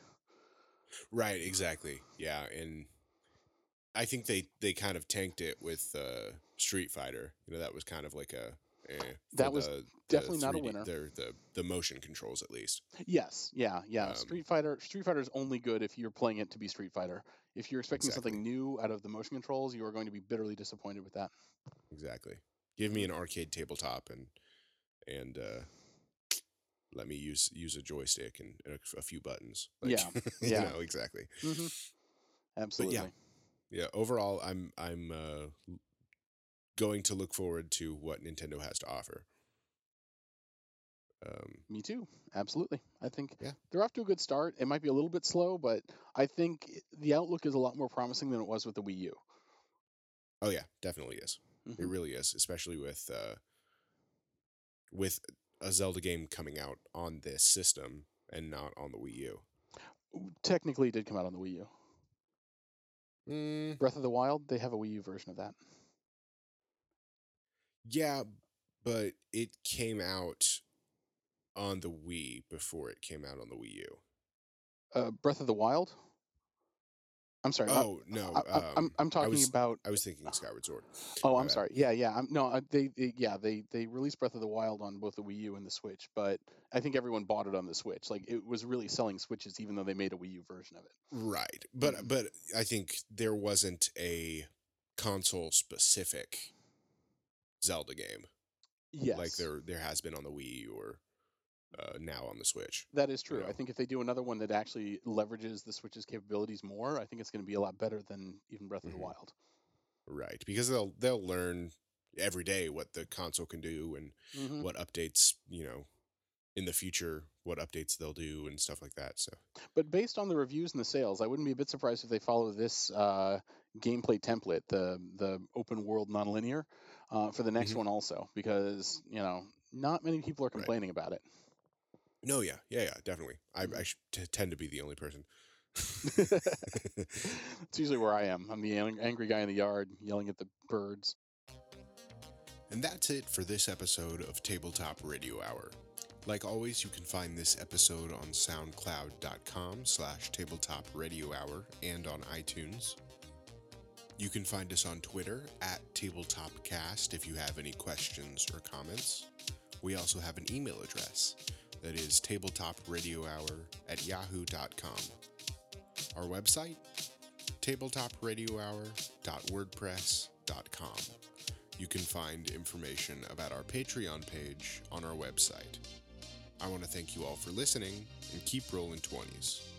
Right, exactly. Yeah, and I think they they kind of tanked it with uh, Street Fighter. You know, that was kind of like a eh, That was the, definitely the not a winner. The, the motion controls, at least. Yes, yeah, yeah. Um, Street Fighter Street Fighter is only good if you're playing it to be Street Fighter. If you're expecting Exactly. something new out of the motion controls, you are going to be bitterly disappointed with that. Exactly. Give me an arcade tabletop and and uh, let me use use a joystick and a, a few buttons. Yeah, you yeah. know exactly. hmm Absolutely. Yeah. yeah. Overall, I'm I'm uh, going to look forward to what Nintendo has to offer. Um, Me too. Absolutely. I think Yeah. they're off to a good start. It might be a little bit slow, but I think the outlook is a lot more promising than it was with the Wii U. oh yeah, definitely is. It Mhm. really is, especially with uh, with a Zelda game coming out on this system and not on the Wii U. Technically, it did come out on the Wii U. Mm, Breath of the Wild, they have a Wii U version of that. Yeah, but it came out on the Wii before it came out on the Wii U. Uh, Breath of the Wild. I'm sorry. I'm- Oh no, I, I, I'm um, I'm talking was- about. I was thinking Skyward Sword. Oh, I'm bad. sorry. Yeah, yeah. I'm, no, uh, they, they, yeah, they, they released Breath of the Wild on both the Wii U and the Switch, but I think everyone bought it on the Switch. Like it was really selling Switches, even though they made a Wii U version of it. Right. But Mhm. but I think there wasn't a console specific Zelda game Yes, like there there has been on the Wii or uh, now on the Switch. that is true. I know. think if they do another one that actually leverages the Switch's capabilities more, I think it's going to be a lot better than even Breath of Mhm. the Wild. Right. Because they'll they'll learn every day what the console can do and Mhm. what updates, you know, in the future, what updates they'll do and stuff like that. So But based on the reviews and the sales, I wouldn't be a bit surprised if they follow this uh, gameplay template, the the open world nonlinear, uh, for the next Mhm. one also, because you know not many people are Right. complaining about it. no, yeah, yeah, yeah, definitely. I. I sh- t- tend to be the only person. It's usually where I am. I'm the ang- angry guy in the yard yelling at the birds. And that's it for this episode of Tabletop Radio Hour. Like always, you can find this episode on soundcloud.com slash tabletop radio hour and on iTunes. You can find us on Twitter at tabletopcast if you have any questions or comments. We also have an email address that is tabletopradiohour at yahoo.com. Our website, tabletopradiohour.wordpress.com. You can find information about our Patreon page on our website. I want to thank you all for listening and keep rolling 20s.